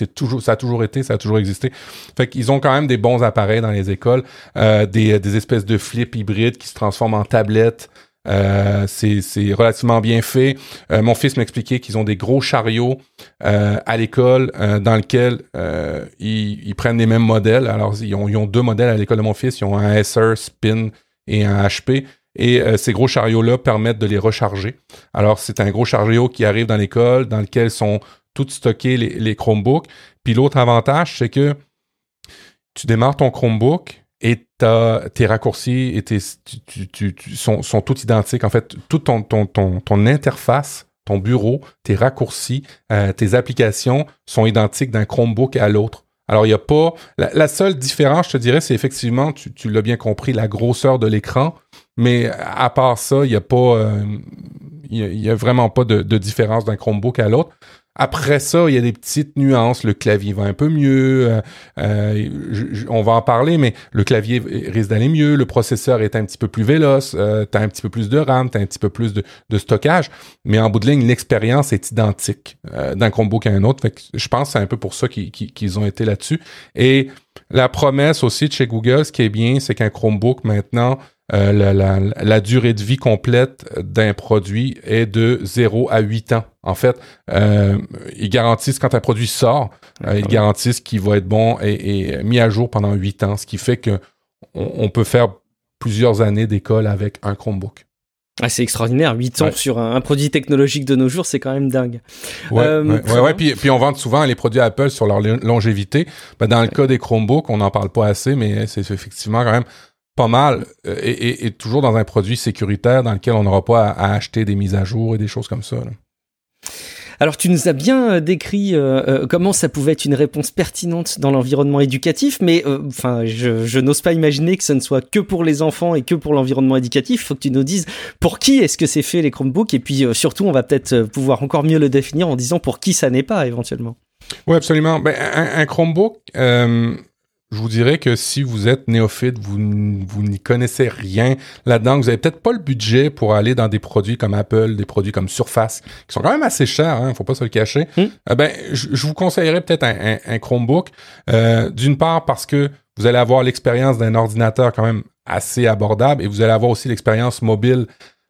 ça a toujours été, ça a toujours existé. Fait qu'ils ont quand même des bons appareils dans les écoles, euh, des, des espèces de flips hybrides qui se transforment en tablettes. Euh, c'est relativement bien fait. Euh, mon fils m'expliquait qu'ils ont des gros chariots euh, à l'école euh, dans lesquels euh, ils, prennent les mêmes modèles. Alors, ils ont, ils ont deux modèles à l'école de mon fils. Ils ont un Acer Spin et un HP. Et ces gros chariots-là permettent de les recharger. Alors, c'est un gros chariot qui arrive dans l'école, dans lequel sont tout stocker les, Chromebooks. Puis l'autre avantage, c'est que tu démarres ton Chromebook et tes raccourcis et tes, sont, sont tous identiques. En fait, toute ton, ton, ton, interface, ton bureau, tes raccourcis, euh, tes applications sont identiques d'un Chromebook à l'autre. Alors, il n'y a pas. La, seule différence, je te dirais, c'est effectivement, tu, tu l'as bien compris, la grosseur de l'écran. Mais à part ça, il n'y a pas. il y, a vraiment pas de, de différence d'un Chromebook à l'autre. Après ça, il y a des petites nuances. Le clavier va un peu mieux. Euh, euh, on va en parler, mais le clavier risque d'aller mieux. Le processeur est un petit peu plus véloce. Euh, tu as un petit peu plus de RAM, tu as un petit peu plus de, stockage. Mais en bout de ligne, l'expérience est identique d'un Chromebook à un autre. je pense que c'est un peu pour ça qu'ils ont été là-dessus. Et la promesse aussi chez Google, ce qui est bien, c'est qu'un Chromebook maintenant euh, la, durée de vie complète d'un produit est de 0 à 8 ans. En fait, euh, ils garantissent quand un produit sort, euh, ils garantissent qu'il va être bon et, mis à jour pendant 8 ans, ce qui fait que on, peut faire plusieurs années d'école avec un Chromebook. Ah, c'est extraordinaire, 8 ans sur un, produit technologique de nos jours, c'est quand même dingue. Ouais, ouais, Puis, puis, on vend souvent les produits Apple sur leur longévité. Ben, dans le cas des Chromebooks, on n'en parle pas assez, mais c'est effectivement quand même pas mal euh, et, toujours dans un produit sécuritaire dans lequel on n'aura pas à, acheter des mises à jour et des choses comme ça. Alors tu nous as bien euh, décrit euh, comment ça pouvait être une réponse pertinente dans l'environnement éducatif, mais enfin je, n'ose pas imaginer que ce ne soit que pour les enfants et que pour l'environnement éducatif. Il faut que tu nous dises pour qui est-ce que c'est fait les Chromebooks et puis surtout on va peut-être pouvoir encore mieux le définir en disant pour qui ça n'est pas éventuellement. Oui absolument. Ben, un, un Chromebook je vous dirais que si vous êtes néophyte, vous, vous n'y connaissez rien là-dedans, vous avez peut-être pas le budget pour aller dans des produits comme Apple, des produits comme Surface, qui sont quand même assez chers, hein, faut pas se le cacher. Hmm. Euh, ben, je, vous conseillerais peut-être un, Chromebook. Euh, d'une part parce que vous allez avoir l'expérience d'un ordinateur quand même assez abordable et vous allez avoir aussi l'expérience mobile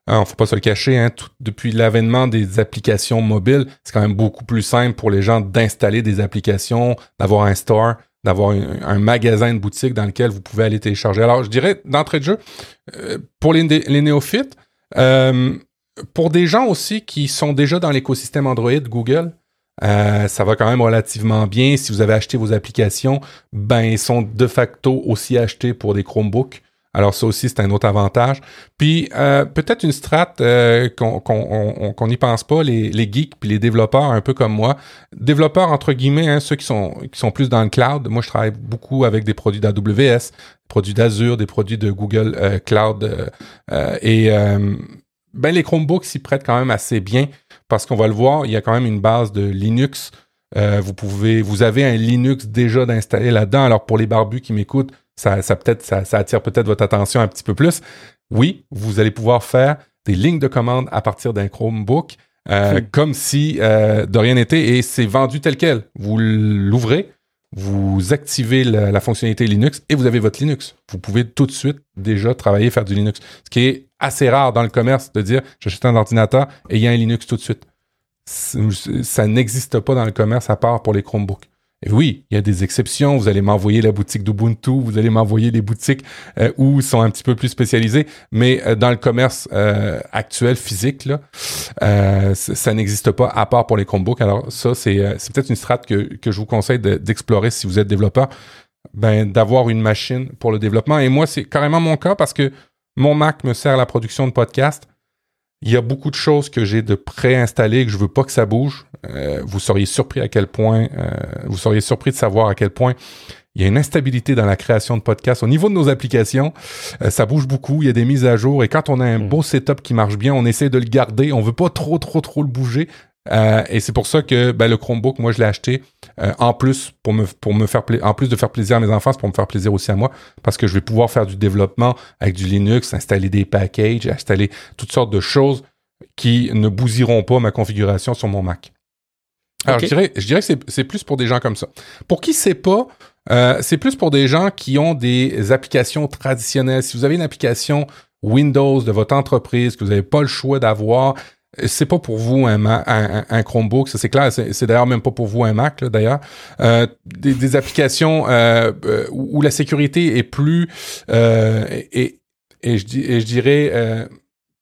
ne hein, faut pas se le cacher, hein, depuis l'avènement des applications mobiles, c'est quand même beaucoup plus simple pour les gens d'installer des applications, d'avoir un store, d'avoir un, magasin de boutique dans lequel vous pouvez aller télécharger. Alors, je dirais, d'entrée de jeu, euh, pour les, néophytes, euh, pour des gens aussi qui sont déjà dans l'écosystème Android, Google, euh, ça va quand même relativement bien. Si vous avez acheté vos applications, ben, ils sont de facto aussi achetés pour des Chromebooks. Alors ça aussi, c'est un autre avantage. Puis euh, peut-être une strat euh, qu'on n'y pense pas, les, les geeks puis les développeurs un peu comme moi. Développeurs entre guillemets, hein, ceux qui sont, qui sont plus dans le cloud. Moi, je travaille beaucoup avec des produits d'AWS, produits d'Azure, des produits de Google euh, Cloud. et ben, les Chromebooks s'y prêtent quand même assez bien parce qu'on va le voir, il y a quand même une base de Linux. vous pouvez, vous avez un Linux déjà d'installer là-dedans. Alors pour les barbus qui m'écoutent, ça, ça peut-être, ça, attire peut-être votre attention un petit peu plus. Oui, vous allez pouvoir faire des lignes de commande à partir d'un Chromebook, euh, comme si euh, de rien n'était, et c'est vendu tel quel. Vous l'ouvrez, vous activez la, fonctionnalité Linux et vous avez votre Linux. Vous pouvez tout de suite déjà travailler, faire du Linux. Ce qui est assez rare dans le commerce de dire j'achète un ordinateur et il y a un Linux tout de suite. Ça n'existe pas dans le commerce à part pour les Chromebooks oui, il y a des exceptions. Vous allez m'envoyer la boutique d'Ubuntu, vous allez m'envoyer des boutiques euh, où ils sont un petit peu plus spécialisés, mais euh, dans le commerce euh, actuel, physique, ça n'existe pas à part pour les Chromebooks. Alors ça, c'est peut-être une strate que, que je vous conseille d'explorer si vous êtes développeur, ben, d'avoir une machine pour le développement. Et moi, c'est carrément mon cas parce que mon Mac me sert à la production de podcasts. Il y a beaucoup de choses que j'ai de préinstallées que je veux pas que ça bouge. Euh, vous seriez surpris à quel point, euh, vous seriez surpris de savoir à quel point il y a une instabilité dans la création de podcasts. Au niveau de nos applications, euh, ça bouge beaucoup, il y a des mises à jour et quand on a un mm. beau setup qui marche bien, on essaie de le garder, on veut pas trop trop trop le bouger euh, et c'est pour ça que ben, le Chromebook, moi, je l'ai acheté euh, en plus pour me pour me faire en plus de faire plaisir à mes enfants, c'est pour me faire plaisir aussi à moi, parce que je vais pouvoir faire du développement avec du Linux, installer des packages, installer toutes sortes de choses qui ne bousilleront pas ma configuration sur mon Mac. Alors je dirais, je dirais que c'est plus pour des gens comme ça. Pour qui c'est pas, euh, c'est plus pour des gens qui ont des applications traditionnelles. Si vous avez une application Windows de votre entreprise que vous n'avez pas le choix d'avoir, c'est pas pour vous un, un, Chromebook, ça c'est clair. C'est d'ailleurs même pas pour vous un Mac d'ailleurs. Euh, des, applications euh, euh, où la sécurité est plus et, et, je, et, je, dirais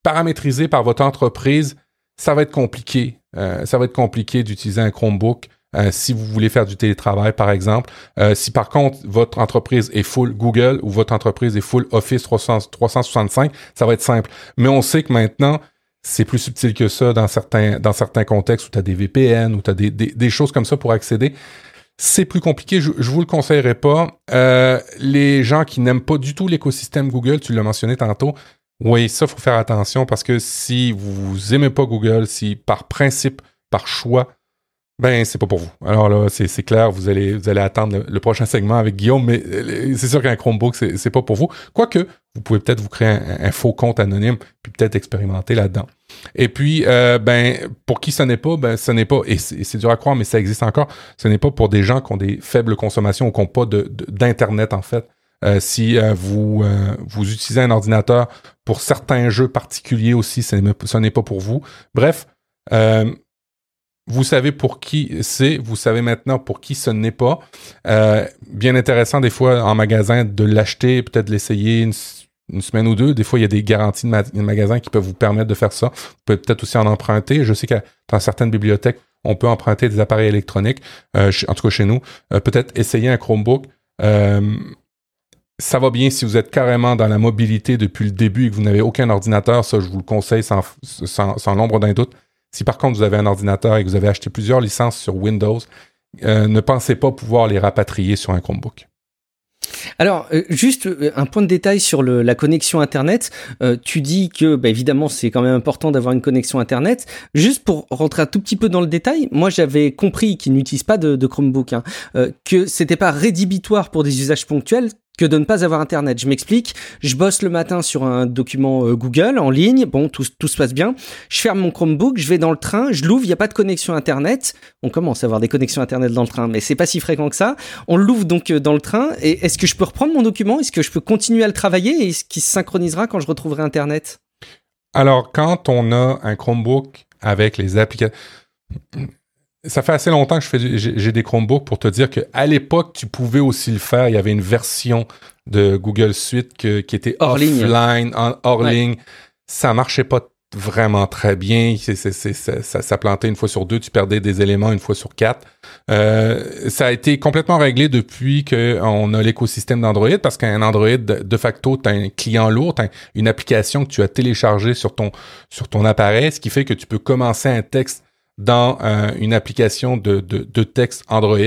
paramétrisée par votre entreprise, ça va être compliqué. ça va être compliqué d'utiliser un Chromebook Euh, si vous voulez faire du télétravail, par exemple. Euh, si par contre votre entreprise est full Google ou votre entreprise est full Office 365, ça va être simple. Mais on sait que maintenant, c'est plus subtil que ça dans certains, dans certains contextes où tu as des VPN, où tu as des, des, choses comme ça pour accéder. C'est plus compliqué, je, je vous le conseillerais pas. Euh, les gens qui n'aiment pas du tout l'écosystème Google, tu l'as mentionné tantôt, oui, ça, faut faire attention parce que si vous aimez pas Google, si par principe, par choix, ben c'est pas pour vous. Alors là, c'est clair, vous allez vous allez attendre le, prochain segment avec Guillaume, mais euh, c'est sûr qu'un Chromebook c'est pas pour vous. Quoique, vous pouvez peut-être vous créer un, faux compte anonyme puis peut-être expérimenter là-dedans. Et puis, euh, ben pour qui ce n'est pas, ben ce n'est pas et c'est dur à croire, mais ça existe encore. Ce n'est pas pour des gens qui ont des faibles consommations ou qui n'ont pas d'internet en fait. Euh, si vous vous utilisez un ordinateur pour certains jeux particuliers aussi, ce n'est pas pour vous. Bref. Vous savez pour qui c'est, vous savez maintenant pour qui ce n'est pas. Euh, bien intéressant des fois en magasin de l'acheter, peut-être l'essayer une, semaine ou deux. Des fois, il y a des garanties de, magasin qui peuvent vous permettre de faire ça. Vous pouvez peut-être aussi en emprunter. Je sais que dans certaines bibliothèques, on peut emprunter des appareils électroniques, euh, en tout cas chez nous. Euh, peut-être essayer un Chromebook. ça va bien si vous êtes carrément dans la mobilité depuis le début et que vous n'avez aucun ordinateur. Ça, je vous le conseille sans, sans, sans l'ombre d'un doute. Si par contre vous avez un ordinateur et que vous avez acheté plusieurs licences sur Windows, euh, ne pensez pas pouvoir les rapatrier sur un Chromebook. Alors, euh, juste euh, un point de détail sur la connexion Internet. tu dis que, bah, évidemment, c'est quand même important d'avoir une connexion Internet. Juste pour rentrer un tout petit peu dans le détail, moi, j'avais compris qu'ils n'utilisent pas de, Chromebook, hein, que c'était pas rédhibitoire pour des usages ponctuels, que de ne pas avoir Internet. Je m'explique, je bosse le matin sur un document euh, Google en ligne, bon, tout, se passe bien. Je ferme mon Chromebook, je vais dans le train, je l'ouvre, il n'y a pas de connexion Internet. On commence à avoir des connexions Internet dans le train, mais c'est pas si fréquent que ça. On l'ouvre donc euh, dans le train, et est-ce que je peux reprendre mon document? Est-ce que je peux continuer à le travailler? Et est-ce qu'il se synchronisera quand je retrouverai Internet? Alors, quand on a un Chromebook avec les applications ça fait assez longtemps que je fais j'ai des Chromebooks pour te dire qu'à l'époque, tu pouvais aussi le faire. Il y avait une version de Google Suite qui était hors offline, hors ligne. Ça marchait pas vraiment très bien. ça, ça, plantait une fois sur deux, tu perdais des éléments une fois sur quatre. Euh, ça a été complètement réglé depuis qu'on a l'écosystème d'Android, parce qu'un Android, de facto, tu as un client lourd, as une application que tu as téléchargée sur ton, sur ton appareil, ce qui fait que tu peux commencer un texte dans euh, une application de, de, texte Android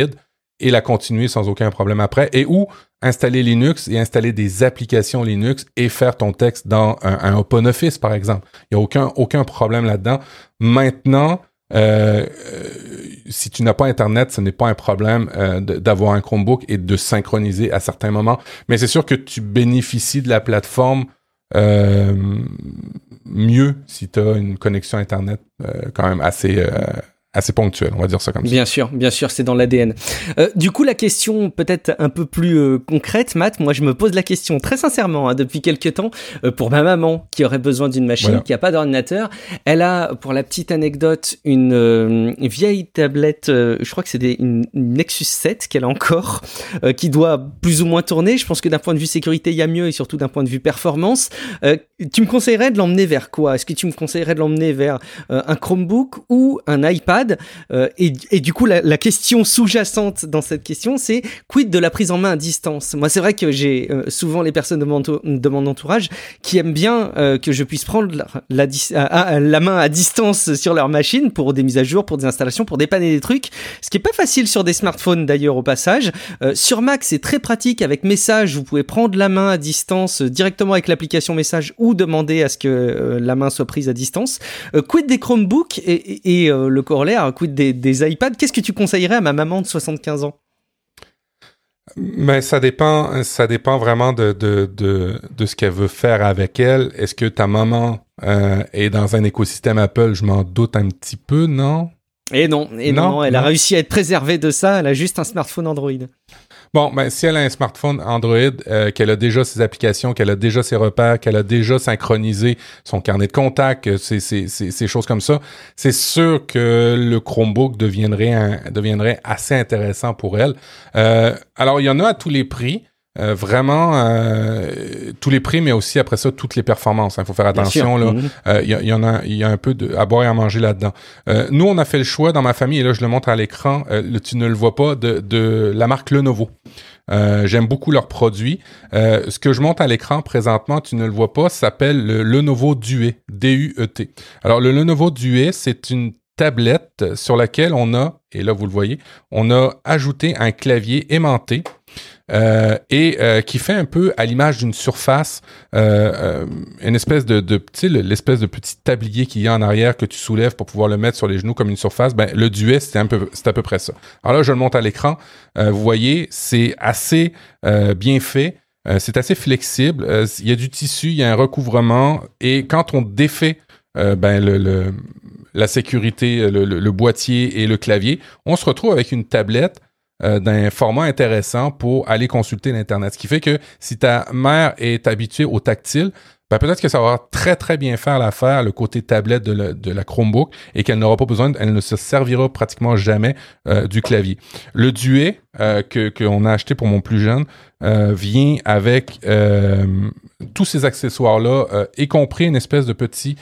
et la continuer sans aucun problème après, et ou installer Linux et installer des applications Linux et faire ton texte dans un, OpenOffice, par exemple. Il n'y a aucun, aucun problème là-dedans. Maintenant, euh, euh, si tu n'as pas Internet, ce n'est pas un problème d'avoir un Chromebook et de synchroniser à certains moments. Mais c'est sûr que tu bénéficies de la plateforme mieux si tu as une connexion Internet euh, quand même assez, euh, assez ponctuel, on va dire ça comme ça. Bien sûr, bien sûr, c'est dans l'ADN. Euh, du coup, la question peut-être un peu plus euh, concrète, Matt, moi je me pose la question très sincèrement hein, depuis quelques temps euh, pour ma maman qui aurait besoin d'une machine, qui a pas d'ordinateur. Elle a, pour la petite anecdote, une, vieille tablette, je crois que c'est une, Nexus 7 qu'elle a encore, qui doit plus ou moins tourner. Je pense que d'un point de vue sécurité, il y a mieux et surtout d'un point de vue performance. tu me conseillerais de l'emmener vers quoi? Est-ce que tu me conseillerais de l'emmener vers un Chromebook ou un iPad? Euh, et, du coup, la, question sous-jacente dans cette question, c'est quid de la prise en main à distance? Moi, c'est vrai que j'ai euh, souvent les personnes de mon, entourage qui aiment bien euh, que je puisse prendre la, la, main à distance sur leur machine pour des mises à jour, pour des installations, pour dépanner des trucs. Ce qui est pas facile sur des smartphones d'ailleurs au passage. sur Mac, c'est très pratique avec Message. Vous pouvez prendre la main à distance directement avec l'application Message ou demander à ce que la main soit prise à distance. quid des Chromebooks et, et le corollaire un quid des, des iPads Qu'est-ce que tu conseillerais à ma maman de 75 ans? Mais ça dépend, ça dépend vraiment de, de, de, de ce qu'elle veut faire avec elle. Est-ce que ta maman euh, est dans un écosystème Apple? Je m'en doute un petit peu, non? Et non, et non, elle a réussi à être préservée de ça. Elle a juste un smartphone Android. Bon, ben, si elle a un smartphone Android, euh, qu'elle a déjà ses applications, qu'elle a déjà ses repères, qu'elle a déjà synchronisé son carnet de contact, ces, ces, ces, choses comme ça, c'est sûr que le Chromebook deviendrait, un, deviendrait assez intéressant pour elle. Euh, alors, il y en a à tous les prix. euh, vraiment euh, tous les prix, mais aussi après ça toutes les performances. Il hein. faut faire attention là. Mhm. Euh, Il y, a- il y en a, il y a un peu de, à boire et à manger là-dedans. Euh, nous, on a fait le choix dans ma famille et là je le montre à l'écran. euh, tu ne le vois pas de, de la marque Lenovo. Euh, J'aime beaucoup leurs produits. Euh, ce que je montre à l'écran présentement, tu ne le vois pas, s'appelle le Lenovo Duet, D-U-E-T. Alors le Lenovo Duet, c'est une tablette sur laquelle on a, et là vous le voyez, on a ajouté un clavier aimanté euh, et euh, qui fait un peu à l'image d'une surface, euh, une espèce de, de l'espèce de petit tablier qu'il y a en arrière que tu soulèves pour pouvoir le mettre sur les genoux comme une surface. Ben le duet c'est un peu, c'est à peu près ça. Alors là je le monte à l'écran. Vous voyez, c'est assez bien fait. C'est assez flexible. Il y a du tissu, il y a un recouvrement et quand on défait ben le, la sécurité, le boîtier et le clavier, on se retrouve avec une tablette euh, d'un format intéressant pour aller consulter l'Internet. Ce qui fait que si ta mère est habituée au tactile, ben peut-être que ça va très très bien faire l'affaire, le côté tablette de, la- Chromebook, et qu'elle n'aura pas besoin, elle ne se servira pratiquement jamais euh, du clavier. Le duet euh, que qu'on a acheté pour mon plus jeune vient avec tous ces accessoires-là, y compris une espèce de petit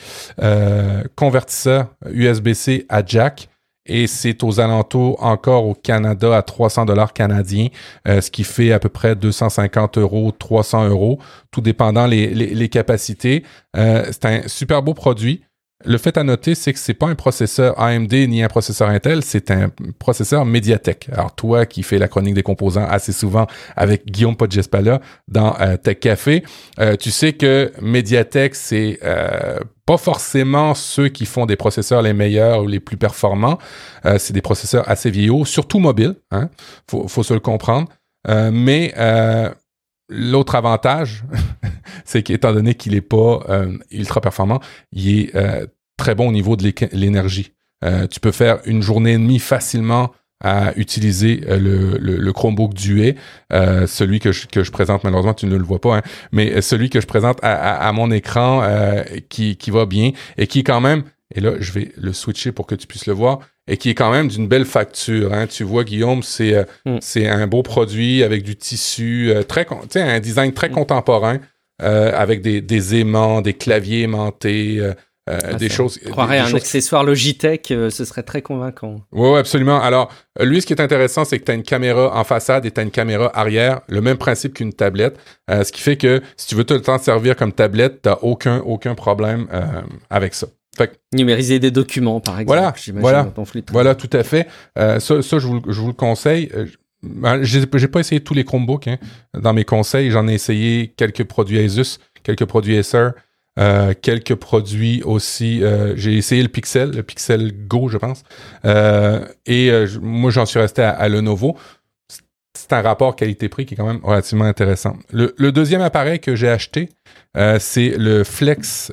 convertisseur USB-C à jack. Et c'est aux alentours encore au Canada à 300 dollars canadiens, euh, ce qui fait à peu près 250 euros, 300 euros, tout dépendant les, les, les capacités. Euh, c'est un super beau produit. Le fait à noter, c'est que c'est pas un processeur AMD ni un processeur Intel, c'est un processeur Mediatek. Alors toi qui fais la chronique des composants assez souvent avec Guillaume Podgespala dans euh, Tech Café, euh, tu sais que Mediatek c'est euh, pas forcément ceux qui font des processeurs les meilleurs ou les plus performants. Euh, c'est des processeurs assez vieillots, surtout mobiles. Hein? Faut, se le comprendre. Euh, mais euh, l'autre avantage, (laughs) c'est qu'étant donné qu'il n'est pas ultra performant, il est très bon au niveau de l'énergie. Tu peux faire une journée et demie facilement à utiliser euh, le, le, le Chromebook Duet, euh, celui que je, que je présente, malheureusement tu ne le vois pas, hein, mais celui que je présente à, à, à mon écran euh, qui, qui va bien et qui est quand même, et là je vais le switcher pour que tu puisses le voir, et qui est quand même d'une belle facture. Hein. Tu vois, Guillaume, c'est euh, Mm. c'est un beau produit avec du tissu, euh, très, sais, un design très Mm. contemporain, euh, avec des, des aimants, des claviers aimantés, euh, Ah, des choses. Je croirais des un choses- accessoire Logitech, euh, ce serait très convaincant. Oui, ouais, absolument. Alors, euh, lui, ce qui est intéressant, c'est que tu as une caméra en façade et tu as une caméra arrière, le même principe qu'une tablette, euh, ce qui fait que si tu veux tout le temps te servir comme tablette, tu aucun, aucun problème avec ça. Fait que, Numériser des documents, par exemple. Voilà, voilà. dans ton flux de voilà, tout à fait. Ça, ça je, vous, le- je vous le conseille. Je- ben, j'ai pas essayé tous les Chromebooks. Hein. Dans mes conseils, j'en ai essayé quelques produits Asus, quelques produits Acer, euh, quelques produits aussi. euh, J'ai essayé le Pixel, le Pixel Go, je pense. Euh, et moi, j'en suis resté à, Lenovo. C'est- un rapport qualité-prix qui est quand même relativement intéressant. Le, deuxième appareil que j'ai acheté, c'est le Flex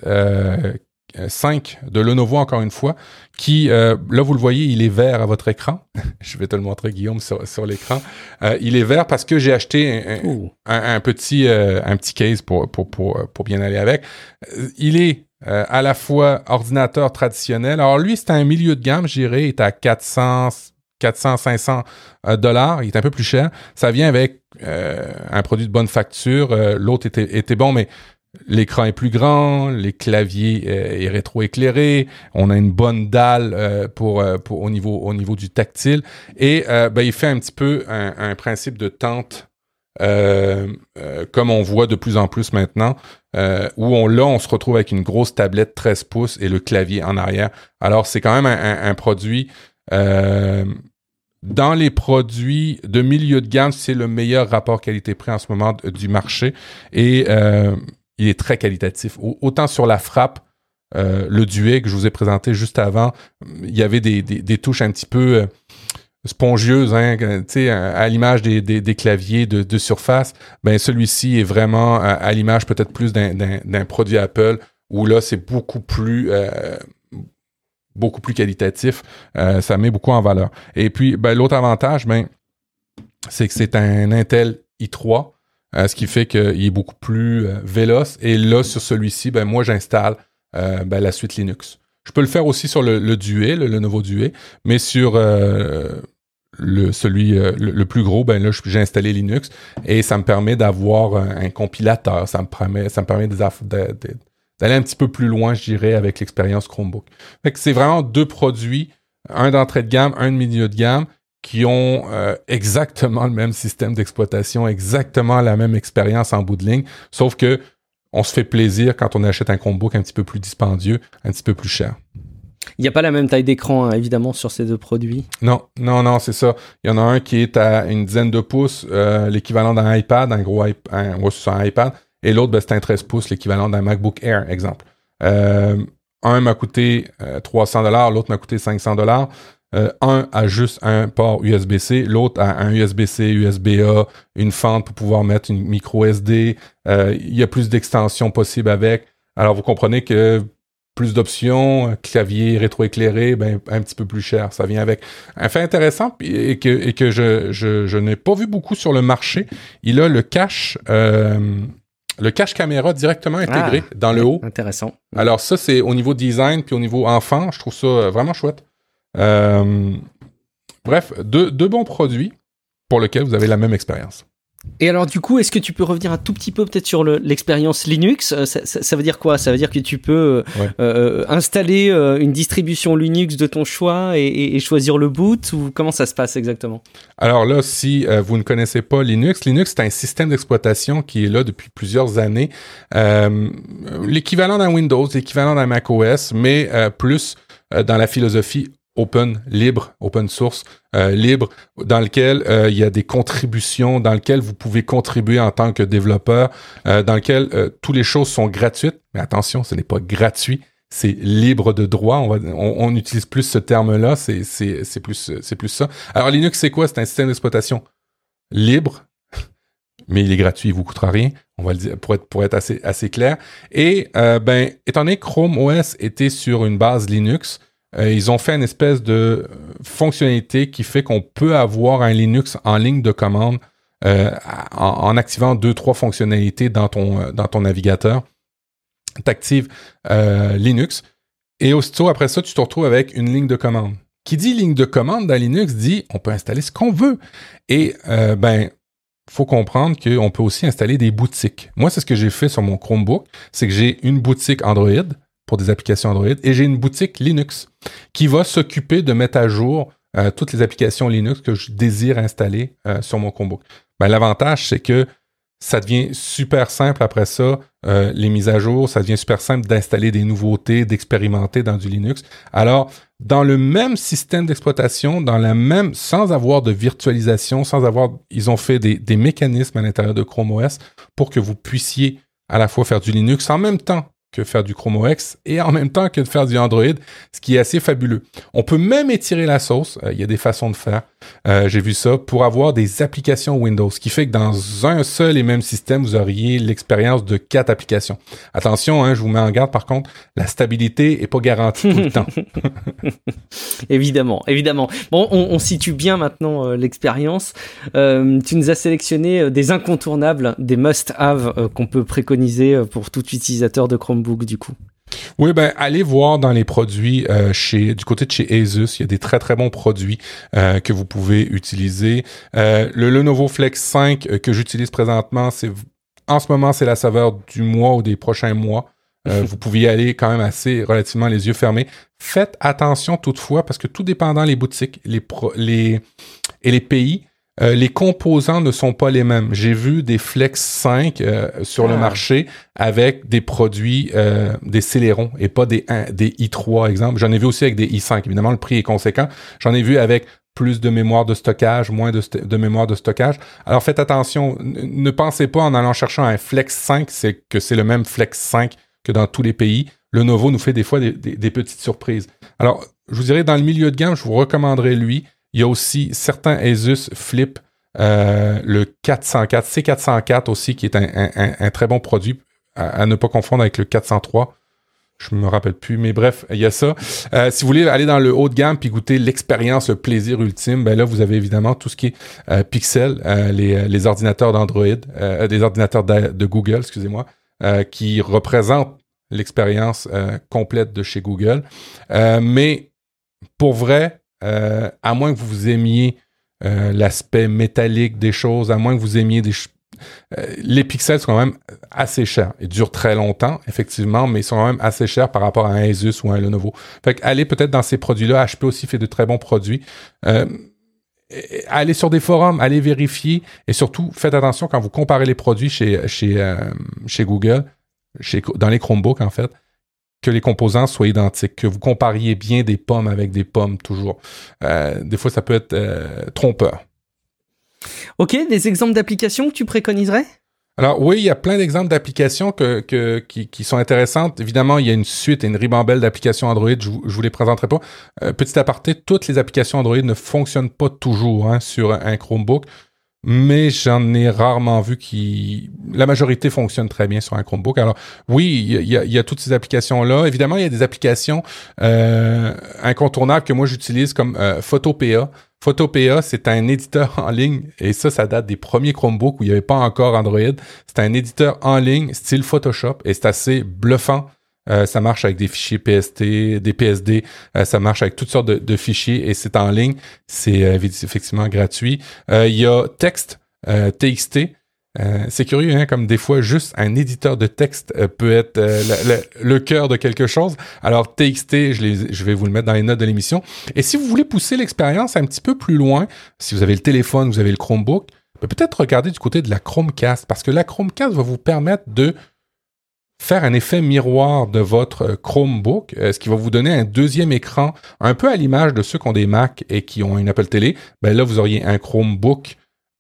5 de Lenovo, encore une fois, qui, euh, là, vous le voyez, il est vert à votre écran. (laughs) je vais te le montrer, Guillaume, sur, sur l'écran. Euh, il est vert parce que j'ai acheté un, petit, euh, un petit case pour, pour, pour, pour bien aller avec. Euh, Il est euh, à la fois ordinateur traditionnel. Alors lui, c'est un milieu de gamme, je dirais, il est à 400, 400 500 euh, dollars. Il est un peu plus cher. Ça vient avec euh, un produit de bonne facture. Euh, L'autre était, était bon, mais l'écran est plus grand, les claviers euh, est rétroéclairé, on a une bonne dalle euh, euh, au niveau au niveau du tactile et euh, ben, il fait un petit peu un, principe de tente comme on voit de plus en plus maintenant, où on là on se retrouve avec une grosse tablette 13 pouces et le clavier en arrière. Alors c'est quand même un, produit dans les produits de milieu de gamme, c'est le meilleur rapport qualité-prix en ce moment du marché et il est très qualitatif. Au- autant sur la frappe, euh, le duet que je vous ai présenté juste avant, il y avait des, des- touches un petit peu euh, spongieuses, hein, à, l'image des, des- claviers de, surface. Ben celui-ci est vraiment à, l'image peut-être plus d'un- produit Apple où là c'est beaucoup plus euh, beaucoup plus qualitatif. Ça met beaucoup en valeur. Et puis ben, l'autre avantage, ben c'est que c'est un Intel i3. Euh, ce qui fait qu'il est beaucoup plus euh, véloce. Et là, sur celui-ci, ben, moi, j'installe euh, ben, la suite Linux. Je peux le faire aussi sur le, Duet, le, nouveau Duet, mais sur le celui le, plus gros, ben là j'ai installé Linux et ça me permet d'avoir un, compilateur, ça me permet ça me permet d'aller un petit peu plus loin, je dirais, avec l'expérience Chromebook. C'est vraiment deux produits, un d'entrée de gamme, un de milieu de gamme, qui ont exactement le même système d'exploitation, exactement la même expérience en bout de ligne, sauf que on se fait plaisir quand on achète un Chromebook un petit peu plus dispendieux, un petit peu plus cher. Il n'y a pas la même taille d'écran, hein, évidemment, sur ces deux produits. Non, non, non, c'est ça. Il y en a un qui est à une dizaine de pouces, euh, l'équivalent d'un iPad, un gros iPad, un, iPad, et l'autre, ben, c'est un 13 pouces, l'équivalent d'un MacBook Air, exemple. Euh, un m'a coûté 300 euh, dollars, l'autre m'a coûté 500 dollars. Un a juste un port USB-C, l'autre a un USB-C, USB-A, une fente pour pouvoir mettre une micro SD. il y a plus d'extensions possibles avec. Alors, vous comprenez que plus d'options, clavier rétroéclairé, ben, un petit peu plus cher. Ça vient avec. Un fait intéressant et que, et que je, je, n'ai pas vu beaucoup sur le marché, il a le cache, euh, le cache caméra directement intégré ah, dans le haut. Intéressant. Alors ça, c'est au niveau design puis au niveau enfant, je trouve ça euh, vraiment chouette. Euh, bref, deux, deux bons produits pour lesquels vous avez la même expérience. Et alors du coup, est-ce que tu peux revenir un tout petit peu peut-être sur l'expérience Linux? Euh, ça, veut dire quoi? Ça veut dire que tu peux euh, installer une distribution Linux de ton choix et, choisir le boot ou comment ça se passe exactement? Alors là, si vous ne connaissez pas Linux, Linux c'est un système d'exploitation qui est là depuis plusieurs années, l'équivalent d'un Windows, l'équivalent d'un macOS, mais plus dans la philosophie open, libre, open source, euh, libre, dans lequel euh, il y a des contributions, dans lequel vous pouvez contribuer en tant que développeur, euh, dans lequel toutes les choses sont gratuites. Mais attention, ce n'est pas gratuit, c'est libre de droit. On, utilise plus ce terme-là, c'est, plus, ça. Alors Linux, c'est quoi? C'est un système d'exploitation libre, mais il est gratuit, il vous coûtera rien. On va le dire pour être, assez clair. Et ben, étant donné que Chrome OS était sur une base Linux, euh, ils ont fait une espèce de fonctionnalité qui fait qu'on peut avoir un Linux en ligne de commande euh, en, activant deux, trois fonctionnalités dans ton, euh, dans ton navigateur. Tu actives Linux et aussitôt après ça, tu te retrouves avec une ligne de commande. Qui dit ligne de commande dans Linux dit on peut installer ce qu'on veut. Et ben, faut comprendre qu'on peut aussi installer des boutiques. Moi, c'est ce que j'ai fait sur mon Chromebook, c'est que j'ai une boutique Android pour des applications Android et j'ai une boutique Linux qui va s'occuper de mettre à jour euh, toutes les applications Linux que je désire installer euh, sur mon Chromebook. Ben, L'avantage, c'est que ça devient super simple après ça, euh, les mises à jour, ça devient super simple d'installer des nouveautés, d'expérimenter dans du Linux. Alors, dans le même système d'exploitation, dans la même, sans avoir de virtualisation, sans avoir, ils ont fait des, des mécanismes à l'intérieur de Chrome OS pour que vous puissiez à la fois faire du Linux en même temps que faire du Chrome OS et en même temps que de faire du Android, ce qui est assez fabuleux. On peut même étirer la sauce, euh, il y a des façons de faire. Euh, j'ai vu ça pour avoir des applications Windows, ce qui fait que dans un seul et même système, vous auriez l'expérience de quatre applications. Attention, hein, je vous mets en garde par contre, la stabilité est pas garantie tout le (laughs) temps. évidemment, évidemment. Bon, on, situe bien maintenant euh, l'expérience. tu nous as sélectionné des incontournables, des must-have qu'on peut préconiser pour tout utilisateur de Chrome du coup oui, ben allez voir dans les produits euh, chez du côté de chez Asus, il y a des très très bons produits euh, que vous pouvez utiliser. Euh, le Lenovo Flex 5 que j'utilise présentement, c'est en ce moment c'est la saveur du mois ou des prochains mois. (laughs) vous pouvez y aller quand même assez relativement les yeux fermés. Faites attention toutefois parce que tout dépendant les boutiques, les, les et les pays, euh, les composants ne sont pas les mêmes. J'ai vu des Flex 5 euh, sur le ah. marché avec des produits, euh, des Celeron et pas des, des i3, exemple. J'en ai vu aussi avec des i5. Évidemment, le prix est conséquent. J'en ai vu avec plus de mémoire de stockage, moins de, mémoire de stockage. Alors faites attention, ne pensez pas en allant chercher un Flex 5 c'est que c'est le même Flex 5 que dans tous les pays. Le Novo nous fait des fois des, des petites surprises. Alors, je vous dirais, dans le milieu de gamme, je vous recommanderais lui. Il y a aussi certains Asus Flip, euh, le 404, C404 aussi, qui est un, très bon produit à, ne pas confondre avec le 403. Je me rappelle plus, mais bref, il y a ça. Euh, si vous voulez aller dans le haut de gamme puis goûter l'expérience, le plaisir ultime, ben là, vous avez évidemment tout ce qui est euh, Pixel, les, ordinateurs d'Android, des ordinateurs de, de Google, excusez-moi, qui représentent l'expérience complète de chez Google. mais pour vrai, euh, à moins que vous aimiez l'aspect métallique des choses, à moins que vous aimiez des, euh, les pixels sont quand même assez chers. Ils durent très longtemps, effectivement, mais ils sont quand même assez chers par rapport à un Asus ou un Lenovo. Fait allez peut-être dans ces produits-là. HP aussi fait de très bons produits. Euh, allez sur des forums, allez vérifier et surtout faites attention quand vous comparez les produits chez euh, chez Google, chez dans les Chromebooks en fait, que les composants soient identiques, que vous compariez bien des pommes avec des pommes toujours. des fois ça peut être trompeur. Ok, des exemples d'applications que tu préconiserais? Alors oui, il y a plein d'exemples d'applications que, qui, sont intéressantes. Évidemment, il y a une suite et une ribambelle d'applications Android. Je, ne vous les présenterai pas. Euh, petit aparté, toutes les applications Android ne fonctionnent pas toujours hein, sur un Chromebook, mais j'en ai rarement vu qui. La majorité fonctionne très bien sur un Chromebook. Alors oui, il y a, toutes ces applications là. Évidemment, il y a des applications euh, incontournables que moi j'utilise comme euh, Photopea. Photopea, c'est un éditeur en ligne, et ça, ça date des premiers Chromebooks où il n'y avait pas encore Android. C'est un éditeur en ligne, style Photoshop, et c'est assez bluffant. Euh, ça marche avec des fichiers PST, des PSD, euh, ça marche avec toutes sortes de, fichiers et c'est en ligne. C'est euh, effectivement gratuit. Il y a Text, TXT, euh, c'est curieux, hein, comme des fois, juste un éditeur de texte euh, peut être euh, le, cœur de quelque chose. Alors, TXT, je, je, vais vous le mettre dans les notes de l'émission. Et si vous voulez pousser l'expérience un petit peu plus loin, si vous avez le téléphone, vous avez le Chromebook, ben, peut-être regarder du côté de la Chromecast, parce que la Chromecast va vous permettre de faire un effet miroir de votre Chromebook, ce qui va vous donner un deuxième écran, un peu à l'image de ceux qui ont des Mac et qui ont une Apple Télé. Ben là, vous auriez un Chromebook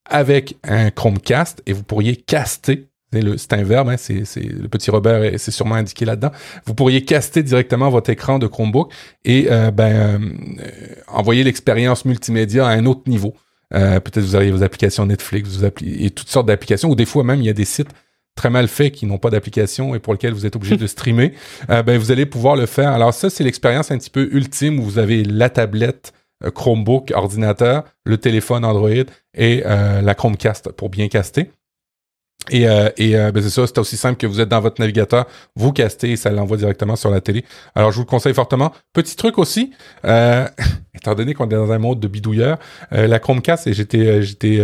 avec un Chromecast et vous pourriez caster. C'est un verbe, hein, c'est le petit Robert c'est sûrement indiqué là-dedans. Vous pourriez caster directement votre écran de Chromebook et euh, ben, euh, envoyer l'expérience multimédia à un autre niveau. Euh, peut-être vous auriez vos applications Netflix, et toutes sortes d'applications, ou des fois même il y a des sites très mal faits qui n'ont pas d'application et pour lesquels vous êtes obligé de (laughs) streamer. ben, vous allez pouvoir le faire. Alors ça, c'est l'expérience un petit peu ultime où vous avez la tablette euh, Chromebook, ordinateur, le téléphone Android et euh, la Chromecast pour bien caster. Et, euh, et ben c'est ça, c'est aussi simple que vous êtes dans votre navigateur, vous castez et ça l'envoie directement sur la télé. Alors je vous le conseille fortement. Petit truc aussi, (laughs) étant donné qu'on est dans un mode de bidouilleur, la Chromecast, et j'étais j'étais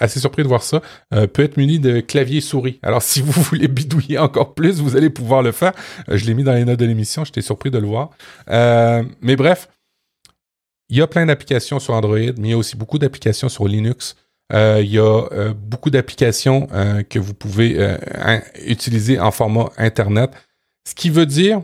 assez surpris de voir ça, peut être muni de clavier souris. Alors si vous (laughs) voulez bidouiller encore plus, vous allez pouvoir le faire. je l'ai mis dans les notes de l'émission, j'étais surpris de le voir. mais bref, il y a plein d'applications sur Android, mais il y a aussi beaucoup d'applications sur Linux. Euh, il y a euh, beaucoup d'applications euh, que vous pouvez utiliser en format Internet. Ce qui veut dire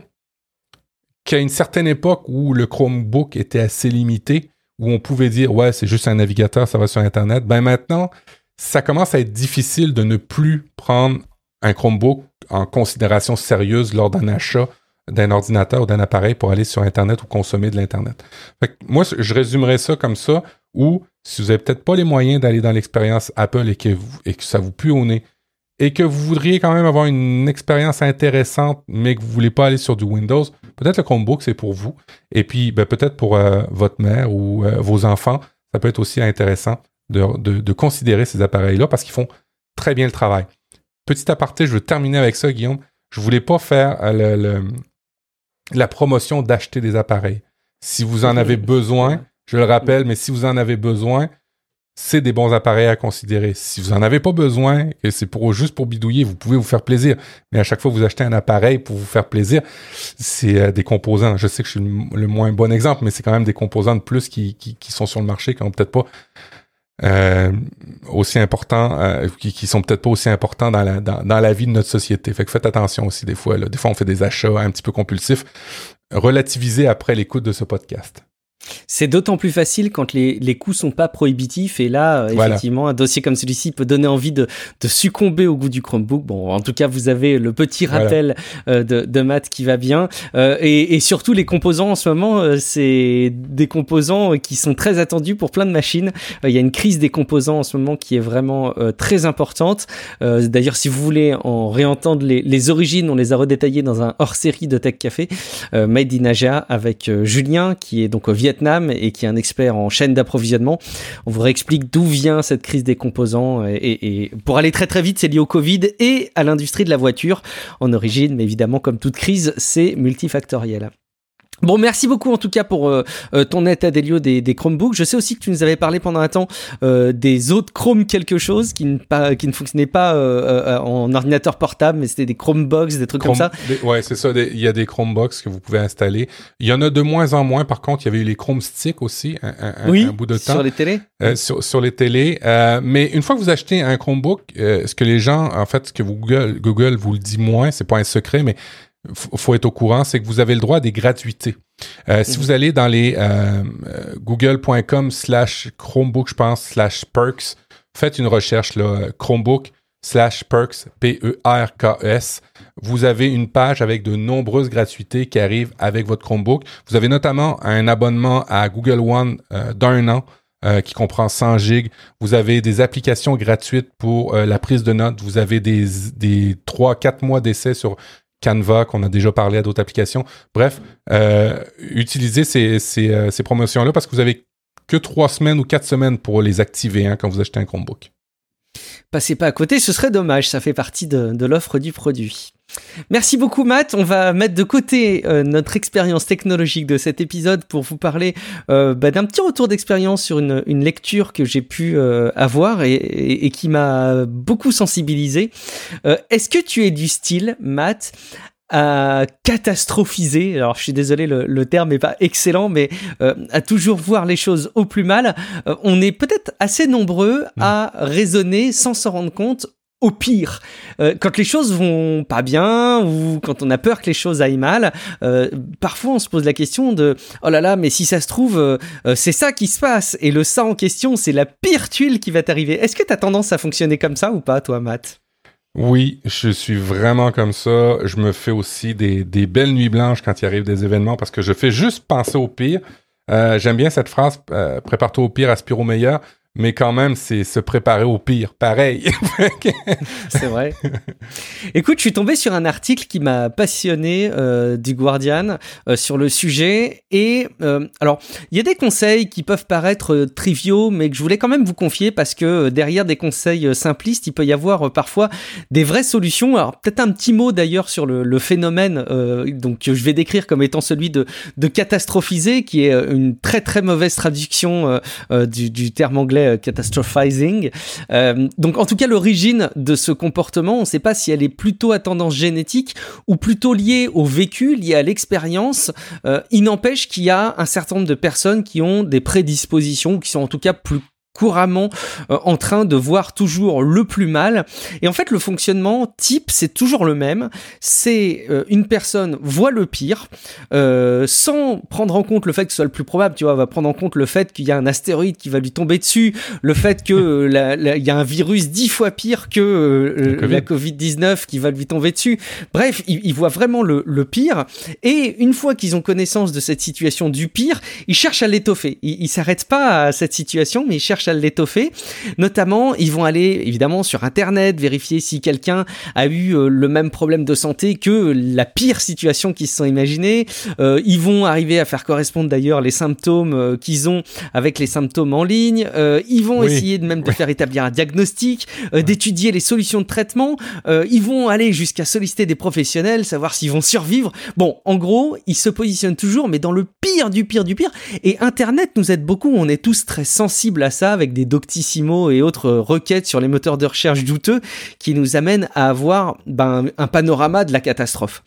qu'à une certaine époque où le Chromebook était assez limité, où on pouvait dire ouais c'est juste un navigateur, ça va sur Internet, ben maintenant ça commence à être difficile de ne plus prendre un Chromebook en considération sérieuse lors d'un achat d'un ordinateur ou d'un appareil pour aller sur Internet ou consommer de l'Internet. Moi, je résumerais ça comme ça, ou si vous n'avez peut-être pas les moyens d'aller dans l'expérience Apple et que, ça vous pue au nez, et que vous voudriez quand même avoir une expérience intéressante, mais que vous voulez pas aller sur du Windows, peut-être le Chromebook, c'est pour vous. Et puis, ben, peut-être pour euh, votre mère ou euh, vos enfants, ça peut être aussi intéressant de, de considérer ces appareils-là parce qu'ils font très bien le travail. Petit aparté, je veux terminer avec ça, Guillaume. Je voulais pas faire euh, le, la promotion d'acheter des appareils. Si vous en avez besoin, je le rappelle, mais si vous en avez besoin, c'est des bons appareils à considérer. Si vous en avez pas besoin et c'est pour juste pour bidouiller, vous pouvez vous faire plaisir. Mais à chaque fois que vous achetez un appareil pour vous faire plaisir, c'est euh, des composants. Je sais que je suis le, moins bon exemple, mais c'est quand même des composants de plus qui, qui, sont sur le marché qui n'ont peut-être pas euh, aussi importants, euh, qui, qui sont peut-être pas aussi importants dans la, dans, dans, la vie de notre société. Fait que faites attention aussi des fois. Là. Des fois, on fait des achats un petit peu compulsifs. Relativisez après l'écoute de ce podcast. C'est d'autant plus facile quand les, les coûts sont pas prohibitifs et là, euh, effectivement, un dossier comme celui-ci peut donner envie de, de, succomber au goût du Chromebook. Bon, en tout cas, vous avez le petit rappel euh, de, de Matt qui va bien euh, et, et, surtout les composants en ce moment, c'est des composants qui sont très attendus pour plein de machines. Il y a une crise des composants en ce moment qui est vraiment très importante. D'ailleurs, si vous voulez en réentendre les, les, origines, on les a redétaillées dans un hors-série de Tech Café, Made in Asia avec Julien qui est donc au Et qui est un expert en chaîne d'approvisionnement. On vous réexplique d'où vient cette crise des composants et, pour aller très très vite, c'est lié au Covid et à l'industrie de la voiture en origine, mais évidemment comme toute crise, c'est multifactoriel. Bon, merci beaucoup en tout cas pour euh, euh, ton état des des, des Chromebooks. Je sais aussi que tu nous avais parlé pendant un temps euh, des autres Chrome quelque chose qui ne, pas, qui ne fonctionnaient pas en ordinateur portable, mais c'était des Chromebox, des trucs comme ça. ouais, c'est ça. Il y a des Chromebox que vous pouvez installer. Il y en a de moins en moins. Par contre, il y avait eu les Chrome Stick aussi un, un, bout de temps. Sur les télés. sur, sur, les télés. mais une fois que vous achetez un Chromebook, ce que les gens, en fait, ce que Google, Google vous le dit moins, c'est pas un secret, mais faut être au courant, c'est que vous avez le droit à des gratuités. Euh, si mhm. vous allez dans les euh, euh, google.com slash Chromebook, je pense, slash perks, faites une recherche, là, Chromebook slash perks, P-E-R-K-S. Vous avez une page avec de nombreuses gratuités qui arrivent avec votre Chromebook. Vous avez notamment un abonnement à Google One d'un an qui comprend 100 gigs. Vous avez des applications gratuites pour la prise de notes. Vous avez des, des 3-4 mois d'essai sur Canva, qu'on a déjà parlé à d'autres applications. Bref, euh, utilisez ces, euh, ces, promotions-là parce que vous avez que trois semaines ou quatre semaines pour les activer hein, quand vous achetez un Chromebook. Passez pas à côté, ce serait dommage, ça fait partie de l'offre du produit. Merci beaucoup Matt. On va mettre de côté euh, notre expérience technologique de cet épisode pour vous parler euh, bah, d'un petit retour d'expérience sur une, lecture que j'ai pu euh, avoir et, qui m'a beaucoup sensibilisé. Est-ce que tu es du style, Matt, à catastrophiser, alors je suis désolé, le, terme n'est pas excellent, mais à toujours voir les choses au plus mal, on est peut-être assez nombreux à raisonner sans s'en rendre compte au pire. Euh, quand les choses vont pas bien ou quand on a peur que les choses aillent mal, euh, parfois on se pose la question de oh là là, mais si ça se trouve, euh, c'est ça qui se passe et le ça en question, c'est la pire tuile qui va t'arriver. Est-ce que tu as tendance à fonctionner comme ça ou pas, toi, Matt? Oui, je suis vraiment comme ça. Je me fais aussi des, des belles nuits blanches quand il arrive des événements parce que je fais juste penser au pire. J'aime bien cette phrase prépare-toi au pire, aspire au meilleur mais quand même, c'est se préparer au pire. Pareil. (laughs) (laughs) c'est vrai. Écoute, je suis tombé sur un article qui m'a passionné euh, du Guardian euh, sur le sujet. Et euh, alors, il y a des conseils qui peuvent paraître triviaux, mais que je voulais quand même vous confier parce que derrière des conseils simplistes, il peut y avoir parfois des vraies solutions. Alors, peut-être un petit mot d'ailleurs sur le, phénomène donc que je vais décrire comme étant celui de, catastrophiser, qui est une très très mauvaise traduction du, du terme anglais euh, catastrophizing. Euh, donc en tout cas l'origine de ce comportement, on ne sait pas si elle est plutôt à tendance génétique ou plutôt liée au vécu, liée à l'expérience. Euh, il n'empêche qu'il y a un certain nombre de personnes qui ont des prédispositions, qui sont en tout cas plus couramment euh, en train de voir toujours le plus mal. Et en fait, le fonctionnement type, c'est toujours le même. C'est euh, une personne voit le pire, euh, sans prendre en compte le fait que ce soit le plus probable, tu vois, va prendre en compte le fait qu'il y a un astéroïde qui va lui tomber dessus, le fait que (laughs) il y a un virus dix fois pire que la Covid-19 qui va lui tomber dessus. Bref, il, voit vraiment le, le, pire. Et une fois qu'ils ont connaissance de cette situation du pire, ils cherchent à l'étoffer. Ils, ils s'arrêtent pas à cette situation, mais ils cherchent à l'étoffer. Notamment, ils vont aller évidemment sur Internet vérifier si quelqu'un a eu euh, le même problème de santé que la pire situation qu'ils se sont imaginés. Euh, ils vont arriver à faire correspondre d'ailleurs les symptômes euh, qu'ils ont avec les symptômes en ligne. ils vont essayer de même de faire établir un diagnostic, d'étudier les solutions de traitement. ils vont aller jusqu'à solliciter des professionnels, savoir s'ils vont survivre. Bon, en gros, ils se positionnent toujours, mais dans le pire du pire du pire. Et Internet nous aide beaucoup. On est tous très sensibles à ça avec des Doctissimo et autres requêtes sur les moteurs de recherche douteux qui nous amènent à avoir ben, un panorama de la catastrophe.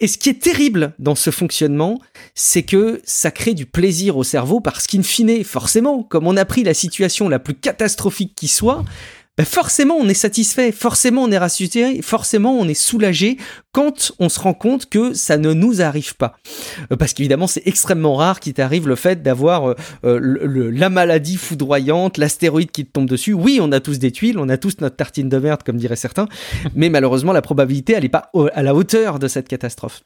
Et ce qui est terrible dans ce fonctionnement, c'est que ça crée du plaisir au cerveau parce qu'in fine, forcément, comme on a pris la situation la plus catastrophique qui soit, ben, forcément on est satisfait, forcément on est rassuré, forcément on est soulagé quand on se rend compte que ça ne nous arrive pas. Euh, parce qu'évidemment c'est extrêmement rare qu'il t'arrive le fait d'avoir euh, euh, la maladie foudroyante, l'astéroïde qui te tombe dessus. Oui, on a tous des tuiles, on a tous notre tartine de merde comme diraient certains, (laughs) mais malheureusement la probabilité elle n'est pas à la hauteur de cette catastrophe.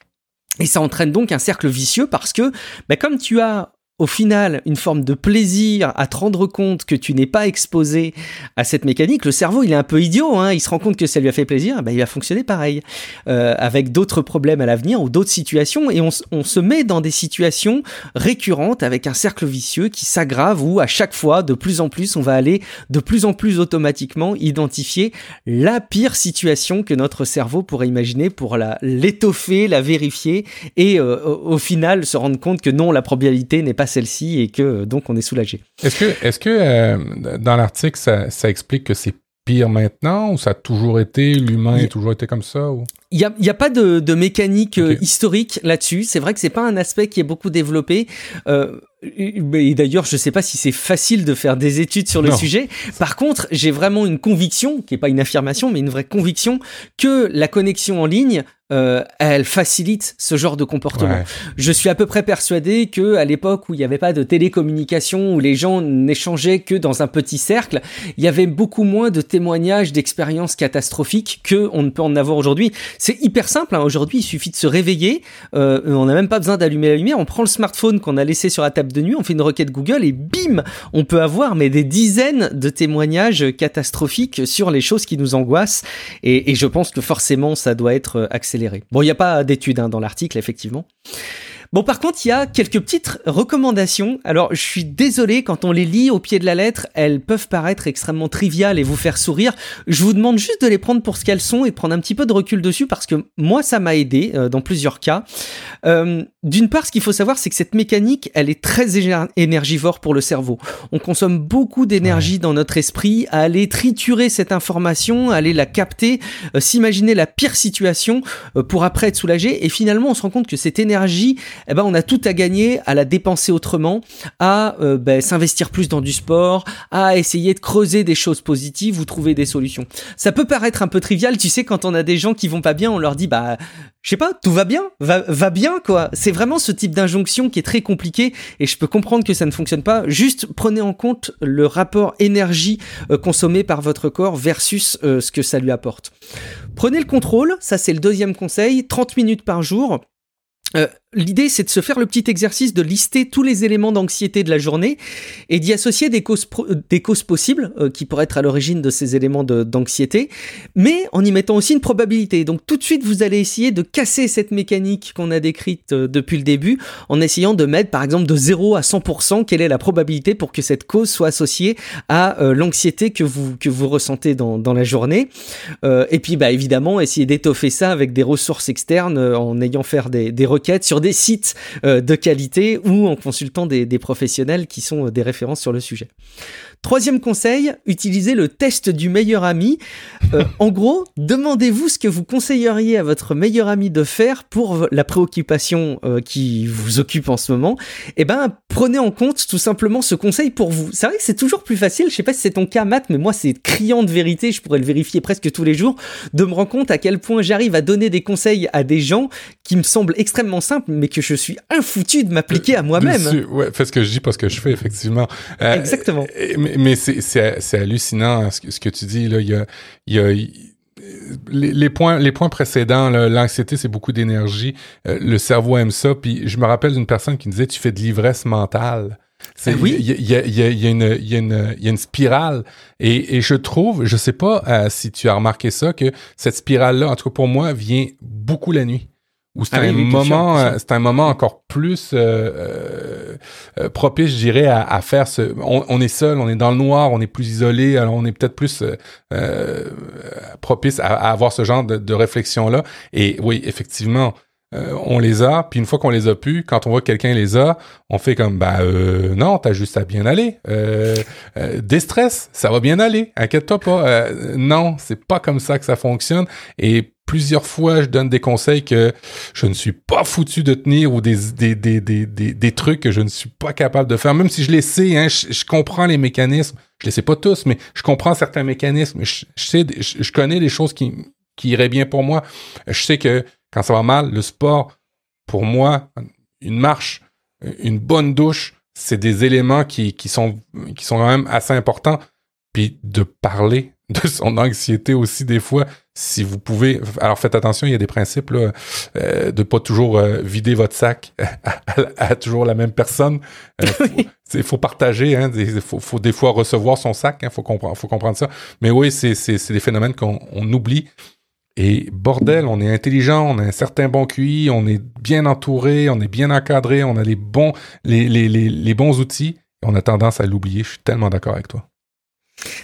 Et ça entraîne donc un cercle vicieux parce que, ben, comme tu as au final une forme de plaisir à te rendre compte que tu n'es pas exposé à cette mécanique, le cerveau il est un peu idiot, hein, il se rend compte que ça lui a fait plaisir, ben, il va fonctionner pareil, euh, avec d'autres problèmes à l'avenir ou d'autres situations, et on, on, se met dans des situations récurrentes avec un cercle vicieux qui s'aggrave où à chaque fois, de plus en plus, on va aller de plus en plus automatiquement identifier la pire situation que notre cerveau pourrait imaginer pour la l'étoffer, la vérifier, et euh, au final se rendre compte que non, la probabilité n'est pas celle-ci et que donc on est soulagé. Est-ce que, est-ce que euh, dans l'article, ça, ça explique que c'est pire maintenant ou ça a toujours été, l'humain a toujours été comme ça ou... Il n'y a, y a, pas de, de mécanique euh, historique là-dessus. C'est vrai que c'est pas un aspect qui est beaucoup développé. Euh, et d'ailleurs, je sais pas si c'est facile de faire des études sur le sujet. Par contre, j'ai vraiment une conviction, qui est pas une affirmation, mais une vraie conviction, que la connexion en ligne euh, elle facilite ce genre de comportement. Je suis à peu près persuadé que à l'époque où il n'y avait pas de télécommunication, où les gens n'échangeaient que dans un petit cercle, il y avait beaucoup moins de témoignages d'expériences catastrophiques que on ne peut en avoir aujourd'hui. C'est hyper simple. Hein. Aujourd'hui, il suffit de se réveiller. Euh, on n'a même pas besoin d'allumer la lumière. On prend le smartphone qu'on a laissé sur la table de nuit, on fait une requête Google et bim, on peut avoir mais des dizaines de témoignages catastrophiques sur les choses qui nous angoissent. Et, je pense que forcément, ça doit être accéléré Bon, il n'y a pas d'études hein, dans l'article, effectivement. Bon, par contre, il y a quelques petites recommandations. Alors, je suis désolé, quand on les lit au pied de la lettre, elles peuvent paraître extrêmement triviales et vous faire sourire. Je vous demande juste de les prendre pour ce qu'elles sont et de prendre un petit peu de recul dessus parce que moi, ça m'a aidé euh, dans plusieurs cas. Euh, D'une part, ce qu'il faut savoir, c'est que cette mécanique, elle est très énergivore pour le cerveau. On consomme beaucoup d'énergie dans notre esprit à aller triturer cette information, à aller la capter, euh, s'imaginer la pire situation euh, pour après être soulagé. Et finalement, on se rend compte que cette énergie, eh ben on a tout à gagner à la dépenser autrement, à euh, ben, s'investir plus dans du sport, à essayer de creuser des choses positives ou trouver des solutions. Ça peut paraître un peu trivial, tu sais, quand on a des gens qui vont pas bien, on leur dit bah je sais pas, tout va bien, va, va bien quoi. C'est vraiment ce type d'injonction qui est très compliqué et je peux comprendre que ça ne fonctionne pas. Juste prenez en compte le rapport énergie euh, consommée par votre corps versus euh, ce que ça lui apporte. Prenez le contrôle, ça c'est le deuxième conseil, 30 minutes par jour. Euh, L'idée, c'est de se faire le petit exercice de lister tous les éléments d'anxiété de la journée et d'y associer des causes, possibles euh, qui pourraient être à l'origine de ces éléments d'anxiété, mais en y mettant aussi une probabilité. Donc tout de suite, vous allez essayer de casser cette mécanique qu'on a décrite euh, depuis le début en essayant de mettre par exemple de 0 à 100% quelle est la probabilité pour que cette cause soit associée à euh, l'anxiété que vous, ressentez dans, dans la journée? et puis bah, évidemment, essayer d'étoffer ça avec des ressources externes en ayant faire des, des requêtes sur des sites euh, de qualité ou en consultant des, des professionnels qui sont euh, des références sur le sujet. Troisième conseil, utilisez le test du meilleur ami. Euh, en gros, demandez-vous ce que vous conseilleriez à votre meilleur ami de faire pour la préoccupation euh, qui vous occupe en ce moment. Et eh ben, prenez en compte tout simplement ce conseil pour vous. C'est vrai que c'est toujours plus facile. Je sais pas si c'est ton cas, Matt, mais moi, c'est criant de vérité. Je pourrais le vérifier presque tous les jours de me rendre compte à quel point j'arrive à donner des conseils à des gens qui me semblent extrêmement simples, mais que je suis infoutu de m'appliquer à moi-même. Ouais, fais ce que je dis parce que je fais effectivement. Euh, Exactement mais c'est hallucinant hein, ce que, ce que tu dis. Là. Il y a, il y a les, les, points, les points précédents, l'anxiété, c'est beaucoup d'énergie. Euh, le cerveau aime ça. Puis je me rappelle d'une personne qui me disait, tu fais de l'ivresse mentale. Ah oui? Il y a, y, a, y, a une, y, a une, y a une spirale. Et, et je trouve, je sais pas euh, si tu as remarqué ça, que cette spirale-là, en tout cas pour moi, vient beaucoup la nuit où c'est ah un moment, euh, c'est un moment encore plus euh, euh, euh, propice, je dirais, à, à faire ce. On, on, est seul, on est dans le noir, on est plus isolé, alors on est peut-être plus propice à, à, avoir ce genre de, de réflexion là. Et oui, effectivement. on les a, puis une fois qu'on les a pu, quand on voit que quelqu'un les a, on fait comme bah euh, non, t'as juste à bien aller. Euh, déstress, ça va bien aller, inquiète-toi pas. non, c'est pas comme ça que ça fonctionne. Et plusieurs fois, je donne des conseils que je ne suis pas foutu de tenir ou des, des, des, des, des, trucs que je ne suis pas capable de faire. Même si je les sais, hein, je, comprends les mécanismes. Je les sais pas tous, mais je comprends certains mécanismes. Je, sais, je, connais des choses qui, qui iraient bien pour moi. Je sais que quand ça va mal, le sport, pour moi, une marche, une bonne douche, c'est des éléments qui, qui, sont, qui sont quand même assez importants. Puis de parler de son anxiété aussi des fois. Si vous pouvez, alors faites attention, il y a des principes là, euh, de pas toujours euh, vider votre sac (laughs) à, toujours la même personne. (laughs) Il faut, partager, hein, il faut, des fois recevoir son sac, il hein, faut comprendre, faut comprendre ça. Mais oui, c'est des phénomènes qu'on oublie. Et bordel, on est intelligent, on a un certain bon QI, on est bien entouré, on est bien encadré, on a les bons, les, les, les, les bons outils. On a tendance à l'oublier. Je suis tellement d'accord avec toi.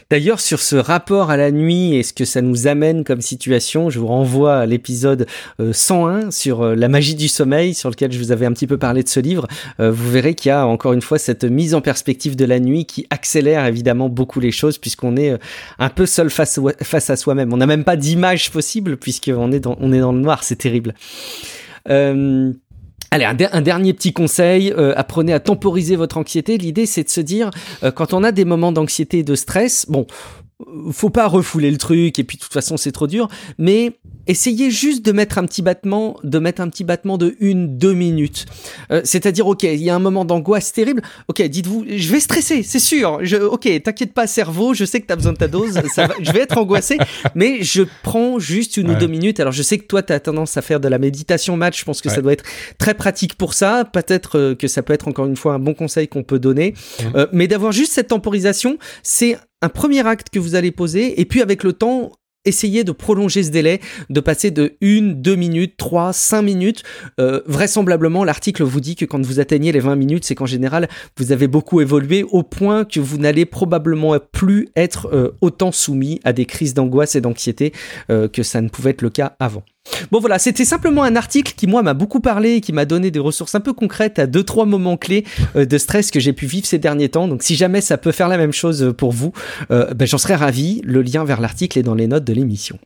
D'ailleurs, sur ce rapport à la nuit et ce que ça nous amène comme situation, je vous renvoie à l'épisode 101 euh, sur euh, la magie du sommeil, sur lequel je vous avais un petit peu parlé de ce livre. Euh, vous verrez qu'il y a encore une fois cette mise en perspective de la nuit qui accélère évidemment beaucoup les choses puisqu'on est un peu seul face, à soi-même. On n'a même pas d'image possible puisqu'on est dans, est dans le noir, c'est terrible. Allez, un, dernier petit conseil, euh, apprenez à temporiser votre anxiété. L'idée, c'est de se dire, euh, quand on a des moments d'anxiété et de stress, bon, faut pas refouler le truc et puis de toute façon c'est trop dur, mais essayez juste de mettre un petit battement, de mettre un petit battement de une, deux minutes. Euh, c'est-à-dire, ok, il y a un moment d'angoisse terrible. Ok, dites-vous, je vais stresser, c'est sûr. Je, ok, t'inquiète pas, cerveau, je sais que t'as besoin de ta dose. Ça je vais être angoissé, (laughs) mais je prends juste une ou deux minutes. Alors, je sais que toi, t'as tendance à faire de la méditation match. Je pense que ça doit être très pratique pour ça. Peut-être euh, que ça peut être encore une fois un bon conseil qu'on peut donner. Mmh. Euh, mais d'avoir juste cette temporisation, c'est un premier acte que vous allez poser, et puis avec le temps, essayez de prolonger ce délai, de passer de 1, 2 minutes, 3, 5 minutes. Euh, vraisemblablement, l'article vous dit que quand vous atteignez les 20 minutes, c'est qu'en général, vous avez beaucoup évolué au point que vous n'allez probablement plus être euh, autant soumis à des crises d'angoisse et d'anxiété euh, que ça ne pouvait être le cas avant. Bon voilà, c'était simplement un article qui moi m'a beaucoup parlé et qui m'a donné des ressources un peu concrètes à deux trois moments clés euh, de stress que j'ai pu vivre ces derniers temps. Donc si jamais ça peut faire la même chose pour vous, euh, ben, j'en serais ravi. Le lien vers l'article est dans les notes de l'émission.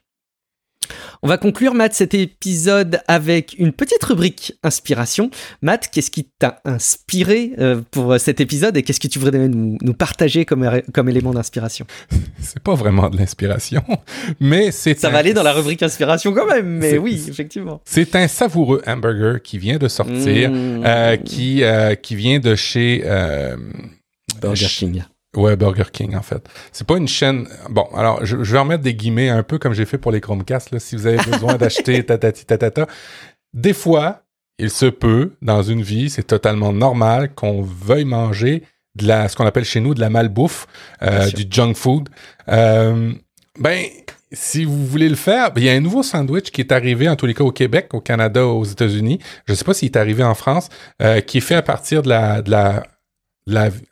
On va conclure, Matt, cet épisode avec une petite rubrique inspiration. Matt, qu'est-ce qui t'a inspiré euh, pour cet épisode et qu'est-ce que tu voudrais nous, partager comme, comme élément d'inspiration? (laughs) C'est pas vraiment de l'inspiration, mais c'est. Ça va aller dans la rubrique inspiration quand même, mais oui, effectivement. C'est un savoureux hamburger qui vient de sortir, mmh. euh, qui, euh, qui vient de chez. Burger King. Ouais, Burger King, en fait. C'est pas une chaîne. Bon, alors, je, vais remettre des guillemets un peu comme j'ai fait pour les Chromecast, là, si vous avez besoin (laughs) d'acheter tatati tatata. Des fois, il se peut, dans une vie, c'est totalement normal qu'on veuille manger de la, ce qu'on appelle chez nous de la malbouffe, euh, du junk food. Euh, ben, si vous voulez le faire, il y a un nouveau sandwich qui est arrivé en tous les cas au Québec, au Canada, aux États-Unis. Je sais pas s'il est arrivé en France, euh, qui est fait à partir de la, de la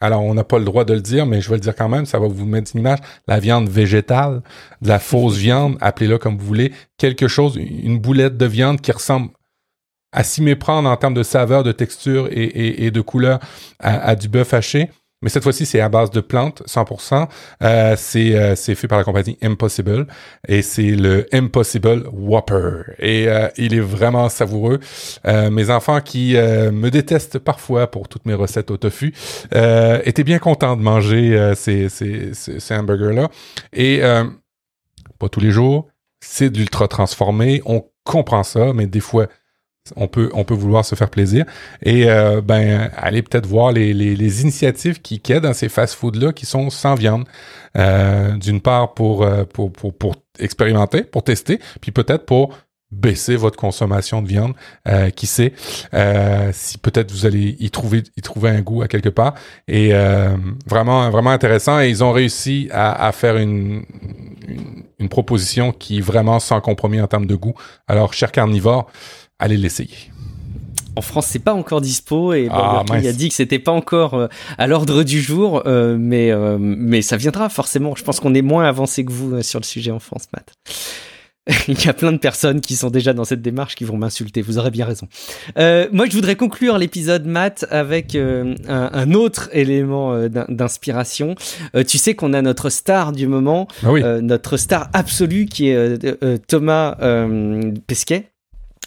alors on n'a pas le droit de le dire, mais je vais le dire quand même, ça va vous mettre une image, la viande végétale, de la fausse viande, appelez-la comme vous voulez, quelque chose, une boulette de viande qui ressemble à s'y méprendre en termes de saveur, de texture et, de couleur à du bœuf haché. Mais cette fois-ci, c'est à base de plantes, 100%. Euh, c'est, euh, fait par la compagnie Impossible et c'est le Impossible Whopper. Et euh, il est vraiment savoureux. Euh, mes enfants qui euh, me détestent parfois pour toutes mes recettes au tofu étaient bien contents de manger ces, ces, ces, hamburgers-là. Et pas tous les jours. C'est de l'ultra transformé. On comprend ça, mais des fois, on peut, on peut vouloir se faire plaisir. Et euh, ben, allez peut-être voir les, les, initiatives qui, qui dans ces fast-foods-là qui sont sans viande. Euh, d'une part pour, euh, pour, pour, pour, expérimenter, pour tester, puis peut-être pour baisser votre consommation de viande. qui sait si peut-être vous allez y trouver, y trouver un goût à quelque part. Et vraiment, vraiment intéressant. Et ils ont réussi à, à faire une, une, une proposition qui est vraiment sans compromis en termes de goût. Alors, cher carnivore, allez l'essayer. En France, c'est pas encore dispo et ah, a dit que c'était pas encore euh, à l'ordre du jour, euh, mais euh, mais ça viendra forcément. Je pense qu'on est moins avancé que vous sur le sujet en France, Matt. (laughs) Il y a plein de personnes qui sont déjà dans cette démarche qui vont m'insulter. Vous aurez bien raison. moi, je voudrais conclure l'épisode Matt avec un, autre élément d'inspiration. tu sais qu'on a notre star du moment, ah notre star absolue qui est Thomas Pesquet.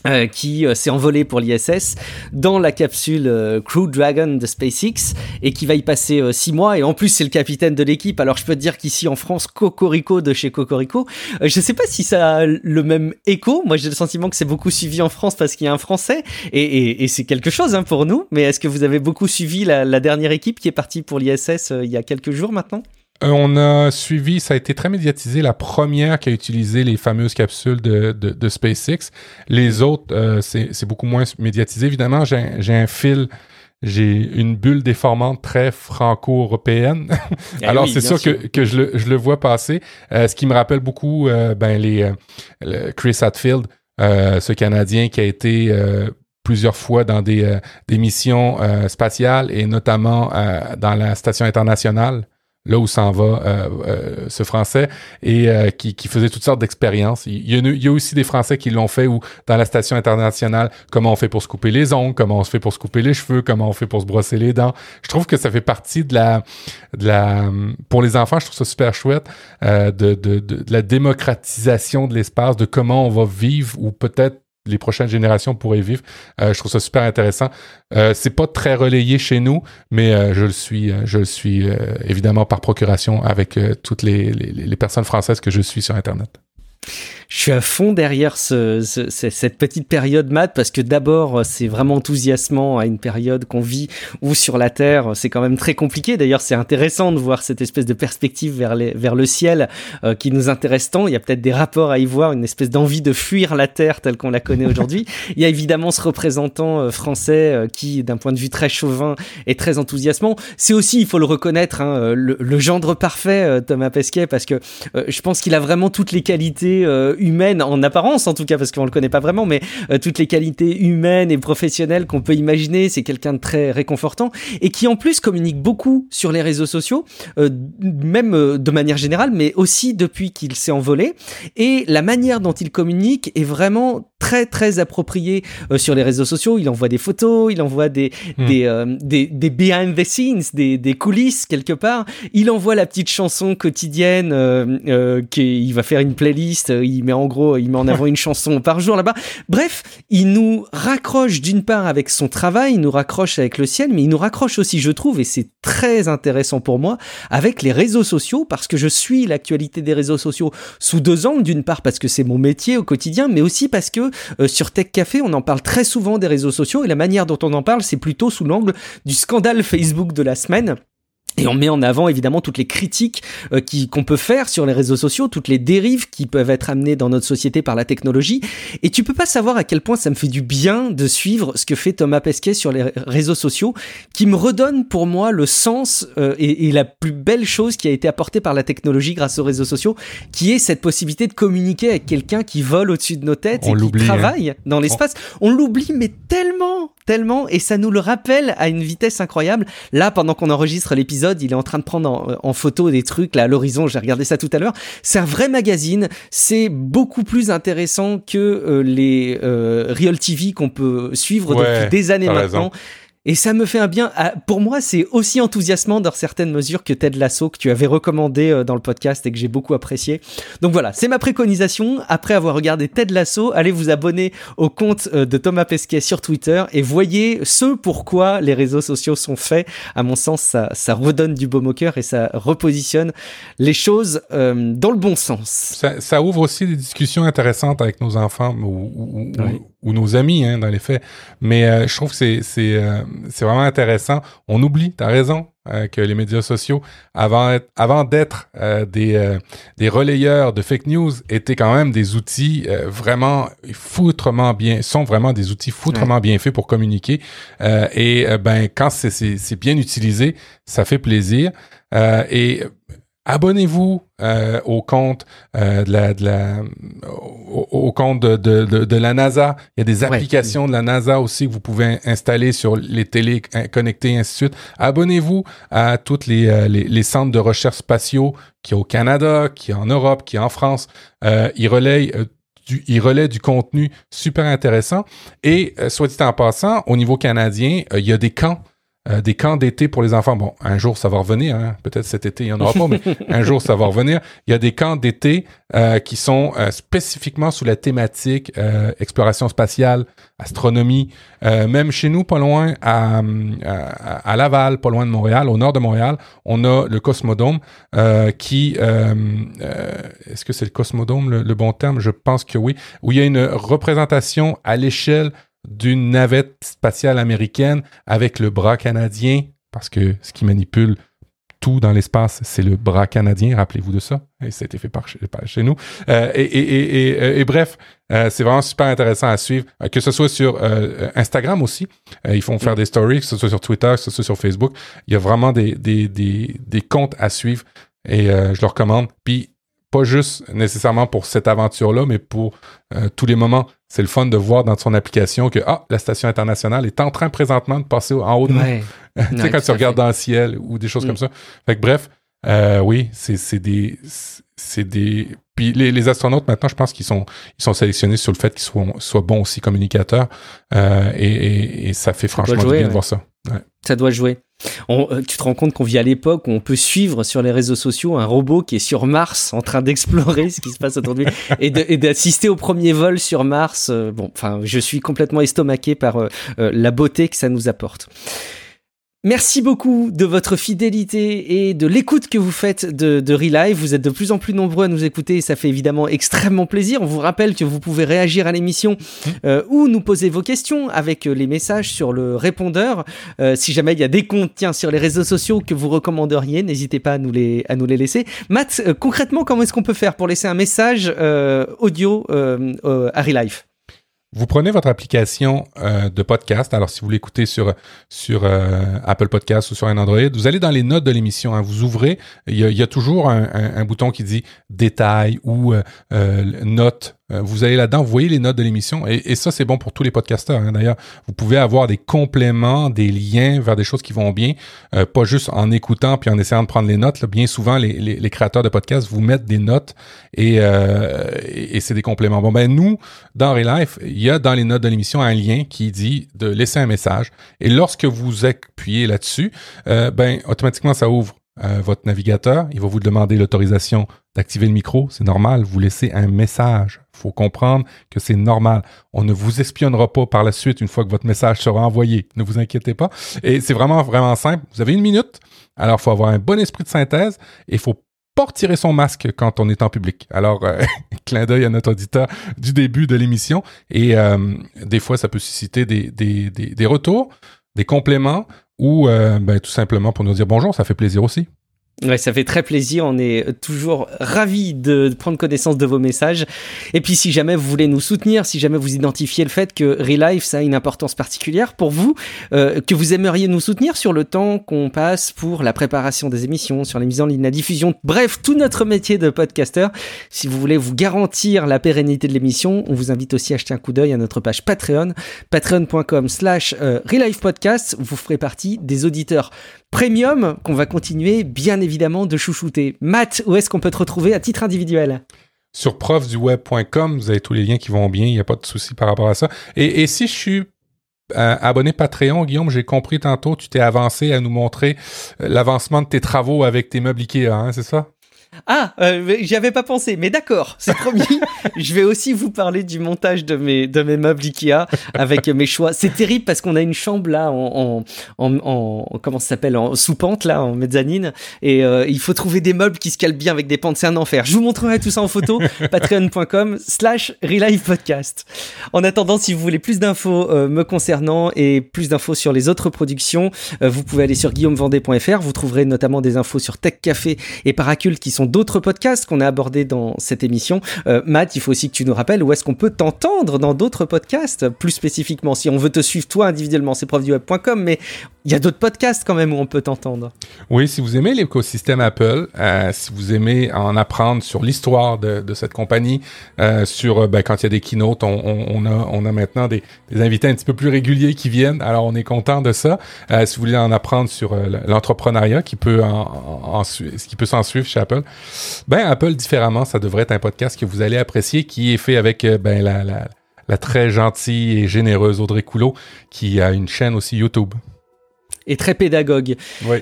Euh, qui euh, s'est envolé pour l'ISS dans la capsule euh, Crew Dragon de SpaceX et qui va y passer six mois. Et en plus c'est le capitaine de l'équipe. Alors je peux te dire qu'ici en France Cocorico de chez Cocorico. Je sais pas si ça a le même écho. Moi j'ai le sentiment que c'est beaucoup suivi en France parce qu'il y a un français. Et, et, c'est quelque chose hein, pour nous. Mais est-ce que vous avez beaucoup suivi la, la, dernière équipe qui est partie pour l'ISS il y a quelques jours maintenant? Euh, on a suivi, ça a été très médiatisé, la première qui a utilisé les fameuses capsules de, de, de SpaceX. Les autres, euh, c'est beaucoup moins médiatisé. Évidemment, j'ai un fil j'ai une bulle déformante très franco-européenne. (laughs) Eh Alors c'est sûr, que, que je, le, je le vois passer. Euh, ce qui me rappelle beaucoup ben les Chris Hadfield, ce Canadien qui a été plusieurs fois dans des, des missions spatiales et notamment dans la station internationale là où s'en va euh, euh, ce Français, et euh, qui, faisait toutes sortes d'expériences. Il, y a aussi des Français qui l'ont fait, ou dans la station internationale, comment on fait pour se couper les ongles, comment on se fait pour se couper les cheveux, comment on fait pour se brosser les dents. Je trouve que ça fait partie de la... De la pour les enfants, je trouve ça super chouette, de, de la démocratisation de l'espace, de comment on va vivre, ou peut-être les prochaines générations pourraient vivre. Euh, je trouve ça super intéressant. Euh, c'est pas très relayé chez nous, mais euh, je le suis, euh, évidemment par procuration avec toutes les personnes françaises que je suis sur Internet je suis à fond derrière ce, cette petite période maths parce que d'abord c'est vraiment enthousiasmant à une période qu'on vit où sur la Terre c'est quand même très compliqué. D'ailleurs c'est intéressant de voir cette espèce de perspective vers, les, vers le ciel euh, qui nous intéresse tant. Il y a peut-être des rapports à y voir, une espèce d'envie de fuir la Terre telle qu'on la connaît aujourd'hui. (laughs) Il y a évidemment ce représentant euh, français euh, qui d'un point de vue très chauvin est très enthousiasmant. C'est aussi, il faut le reconnaître, hein, le, le, gendre parfait Thomas Pesquet parce que je pense qu'il a vraiment toutes les qualités humaine en apparence en tout cas parce qu'on le connaît pas vraiment mais euh, toutes les qualités humaines et professionnelles qu'on peut imaginer c'est quelqu'un de très réconfortant et qui en plus communique beaucoup sur les réseaux sociaux euh, même euh, de manière générale mais aussi depuis qu'il s'est envolé. Et la manière dont il communique est vraiment très très appropriée sur les réseaux sociaux. Il envoie des photos il envoie des hmm. des, des, des behind the scenes des, des coulisses quelque part. Il envoie la petite chanson quotidienne qu'il va faire une playlist il met en gros, il met en avant une chanson par jour là-bas. Bref, il nous raccroche d'une part avec son travail, il nous raccroche avec le ciel, mais il nous raccroche aussi, je trouve, et c'est très intéressant pour moi, avec les réseaux sociaux, parce que je suis l'actualité des réseaux sociaux sous deux angles, d'une part parce que c'est mon métier au quotidien, mais aussi parce que euh, sur Tech Café, on en parle très souvent des réseaux sociaux, et la manière dont on en parle, c'est plutôt sous l'angle du scandale Facebook de la semaine. Et on met en avant évidemment toutes les critiques euh, qu'on peut faire sur les réseaux sociaux, toutes les dérives qui peuvent être amenées dans notre société par la technologie. Et tu peux pas savoir à quel point ça me fait du bien de suivre ce que fait Thomas Pesquet sur les réseaux sociaux, qui me redonne pour moi le sens euh, et, et, la plus belle chose qui a été apportée par la technologie grâce aux réseaux sociaux, qui est cette possibilité de communiquer avec quelqu'un qui vole au-dessus de nos têtes et qui hein. travaille dans l'espace. On, on l'oublie, mais tellement, tellement, et ça nous le rappelle à une vitesse incroyable. Là, pendant qu'on enregistre l'épisode il est en train de prendre en, photo des trucs là à l'horizon. J'ai regardé ça tout à l'heure. C'est un vrai magazine. C'est beaucoup plus intéressant que euh, les euh, Real TV qu'on peut suivre depuis des années maintenant. Et ça me fait un bien. Pour moi, c'est aussi enthousiasmant dans certaines mesures que Ted Lasso, que tu avais recommandé euh, dans le podcast et que j'ai beaucoup apprécié. Donc voilà, c'est ma préconisation. Après avoir regardé Ted Lasso, allez vous abonner au compte euh, de Thomas Pesquet sur Twitter et voyez ce pourquoi les réseaux sociaux sont faits. À mon sens, ça, ça redonne du baume au cœur et ça repositionne les choses euh, dans le bon sens. Ça, ça, ouvre aussi des discussions intéressantes avec nos enfants ou, ou, ou nos amis, hein, dans les faits. Mais euh, je trouve que c'est c'est euh, c'est vraiment intéressant. On oublie, t'as raison, euh, que les médias sociaux, avant avant d'être des des relayeurs de fake news, étaient quand même des outils vraiment foutrement bien, sont vraiment des outils foutrement bien faits pour communiquer. et ben quand c'est c'est bien utilisé, ça fait plaisir. et abonnez-vous euh, au compte euh, de la, de la au, compte de, de, de, la NASA. Il y a des applications de la NASA aussi que vous pouvez installer sur les télés connectées et ainsi de suite. Abonnez-vous à toutes les, euh, les, les, centres de recherche spatiaux qui au Canada, qui en Europe, qui en France. Euh, ils relayent du, il relaie du contenu super intéressant. Et soit dit en passant, au niveau canadien, il y a des camps euh, des camps d'été pour les enfants. Bon, un jour ça va revenir, hein. peut-être cet été il y en aura pas, mais (laughs) un jour ça va revenir. Il y a des camps d'été euh, qui sont euh, spécifiquement sous la thématique exploration spatiale, astronomie. même chez nous, pas loin à, à, Laval, pas loin de Montréal, au nord de Montréal, on a le Cosmodome qui, est-ce que c'est le Cosmodome le, le bon terme? Je pense que oui, où il y a une représentation à l'échelle d'une navette spatiale américaine avec le bras canadien, parce que ce qui manipule partout dans l'espace, c'est le bras canadien, rappelez-vous de ça. Et ça a été fait par chez, nous. Euh, et, et, et, et, bref, euh, c'est vraiment super intéressant à suivre, euh, que ce soit sur Instagram aussi. ils font faire des stories, que ce soit sur Twitter, que ce soit sur Facebook. Il y a vraiment des, des, des, des comptes à suivre et je le recommande. Puis pas juste nécessairement pour cette aventure-là, mais pour tous les moments. C'est le fun de voir dans son application que ah, la station internationale est en train présentement de passer en haut de nous. (laughs) tu sais, quand tu regardes dans le ciel ou des choses mm. comme ça. Fait que bref, euh, oui, c'est des. C'est des. Puis les, les, astronautes, maintenant, je pense qu'ils sont, ils sont sélectionnés sur le fait qu'ils soient, soient bons aussi communicateurs. Euh, et, et, ça fait franchement du bien de voir ça. Ouais. Ça doit jouer. On, euh, tu te rends compte qu'on vit à l'époque où on peut suivre sur les réseaux sociaux un robot qui est sur Mars en train d'explorer ce qui se passe autour de lui (laughs) et d'assister au premier vol sur Mars. Bon, enfin, je suis complètement estomaqué par euh, la beauté que ça nous apporte. Merci beaucoup de votre fidélité et de l'écoute que vous faites de, de Relive. Vous êtes de plus en plus nombreux à nous écouter et ça fait évidemment extrêmement plaisir. On vous rappelle que vous pouvez réagir à l'émission euh, ou nous poser vos questions avec euh, les messages sur le répondeur. Euh, si jamais il y a des comptes tiens, sur les réseaux sociaux que vous recommanderiez, n'hésitez pas à nous les, à nous les laisser. Matt, concrètement, comment est-ce qu'on peut faire pour laisser un message audio à Relive? Vous prenez votre application euh, de podcast. Alors, si vous l'écoutez sur sur euh, Apple Podcast ou sur un Android, vous allez dans les notes de l'émission. Hein, vous ouvrez, il y, a, toujours un, bouton qui dit détails ou euh, euh notes euh, vous allez là-dedans, vous voyez les notes de l'émission, et, ça c'est bon pour tous les podcasteurs. Hein. D'ailleurs, vous pouvez avoir des compléments, des liens vers des choses qui vont bien, euh, pas juste en écoutant puis en essayant de prendre les notes. Bien souvent, les, créateurs de podcasts vous mettent des notes euh, et, c'est des compléments. Bon ben nous, dans Relife, il y a dans les notes de l'émission un lien qui dit de laisser un message, et lorsque vous appuyez là-dessus, ben automatiquement ça ouvre votre navigateur, il va vous demander l'autorisation d'activer le micro, c'est normal, vous laissez un message. Il faut comprendre que c'est normal. On ne vous espionnera pas par la suite une fois que votre message sera envoyé. Ne vous inquiétez pas. Et c'est vraiment, vraiment simple. Vous avez une minute. Alors, il faut avoir un bon esprit de synthèse et il faut pas retirer son masque quand on est en public. Alors, euh, (laughs) clin d'œil à notre auditeur du début de l'émission. Et euh, des fois, ça peut susciter des, retours, des compléments ou euh, ben, tout simplement pour nous dire bonjour, ça fait plaisir aussi. Ouais, ça fait très plaisir. On est toujours ravis de prendre connaissance de vos messages. Et puis, si jamais vous voulez nous soutenir, si jamais vous identifiez le fait que Relife, ça a une importance particulière pour vous, euh, que vous aimeriez nous soutenir sur le temps qu'on passe pour la préparation des émissions, sur les mises en ligne, la diffusion, bref, tout notre métier de podcaster. Si vous voulez vous garantir la pérennité de l'émission, on vous invite aussi à jeter un coup d'œil à notre page Patreon, patreon.com slash euh, Podcast. Vous ferez partie des auditeurs premium qu'on va continuer bien évidemment de chouchouter. Matt, où est-ce qu'on peut te retrouver à titre individuel? Sur profduweb.com, vous avez tous les liens qui vont bien, il n'y a pas de souci par rapport à ça. Et, si je suis euh, abonné Patreon, Guillaume, j'ai compris tantôt, tu t'es avancé à nous montrer euh, l'avancement de tes travaux avec tes meubles Ikea, hein, c'est ça? Ah, euh, j'y avais pas pensé, mais d'accord, c'est promis. (laughs) je vais aussi vous parler du montage de mes, de mes meubles Ikea avec mes choix. C'est terrible parce qu'on a une chambre là en, en, en, comment ça s'appelle, en sous-pente là, en mezzanine, et euh, il faut trouver des meubles qui se calent bien avec des pentes. C'est un enfer. Je vous montrerai tout ça en photo. (laughs) Patreon.com slash Relive Podcast. En attendant, si vous voulez plus d'infos euh, me concernant et plus d'infos sur les autres productions, euh, vous pouvez aller sur guillaumevendée.fr. Vous trouverez notamment des infos sur Tech Café et Paracule qui sont d'autres podcasts qu'on a abordés dans cette émission. Euh, Matt, il faut aussi que tu nous rappelles où est-ce qu'on peut t'entendre dans d'autres podcasts, plus spécifiquement. Si on veut te suivre toi individuellement, c'est profduweb.com, mais il y a d'autres podcasts quand même où on peut t'entendre. Oui, si vous aimez l'écosystème Apple, euh, si vous aimez en apprendre sur l'histoire de, cette compagnie, euh, sur ben, quand il y a des keynotes, on, a, maintenant des, invités un petit peu plus réguliers qui viennent. Alors on est content de ça. si vous voulez en apprendre sur l'entrepreneuriat qui peut qui peut s'en suivre chez Apple, ben, Apple différemment, ça devrait être un podcast que vous allez apprécier, qui est fait avec euh, ben, la, la très gentille et généreuse Audrey Coulot, qui a une chaîne aussi YouTube et très pédagogue.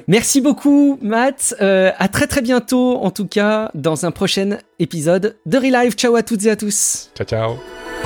Merci beaucoup, Matt. Euh, à très très bientôt, en tout cas, dans un prochain épisode de Relive. Ciao à toutes et à tous. Ciao, ciao.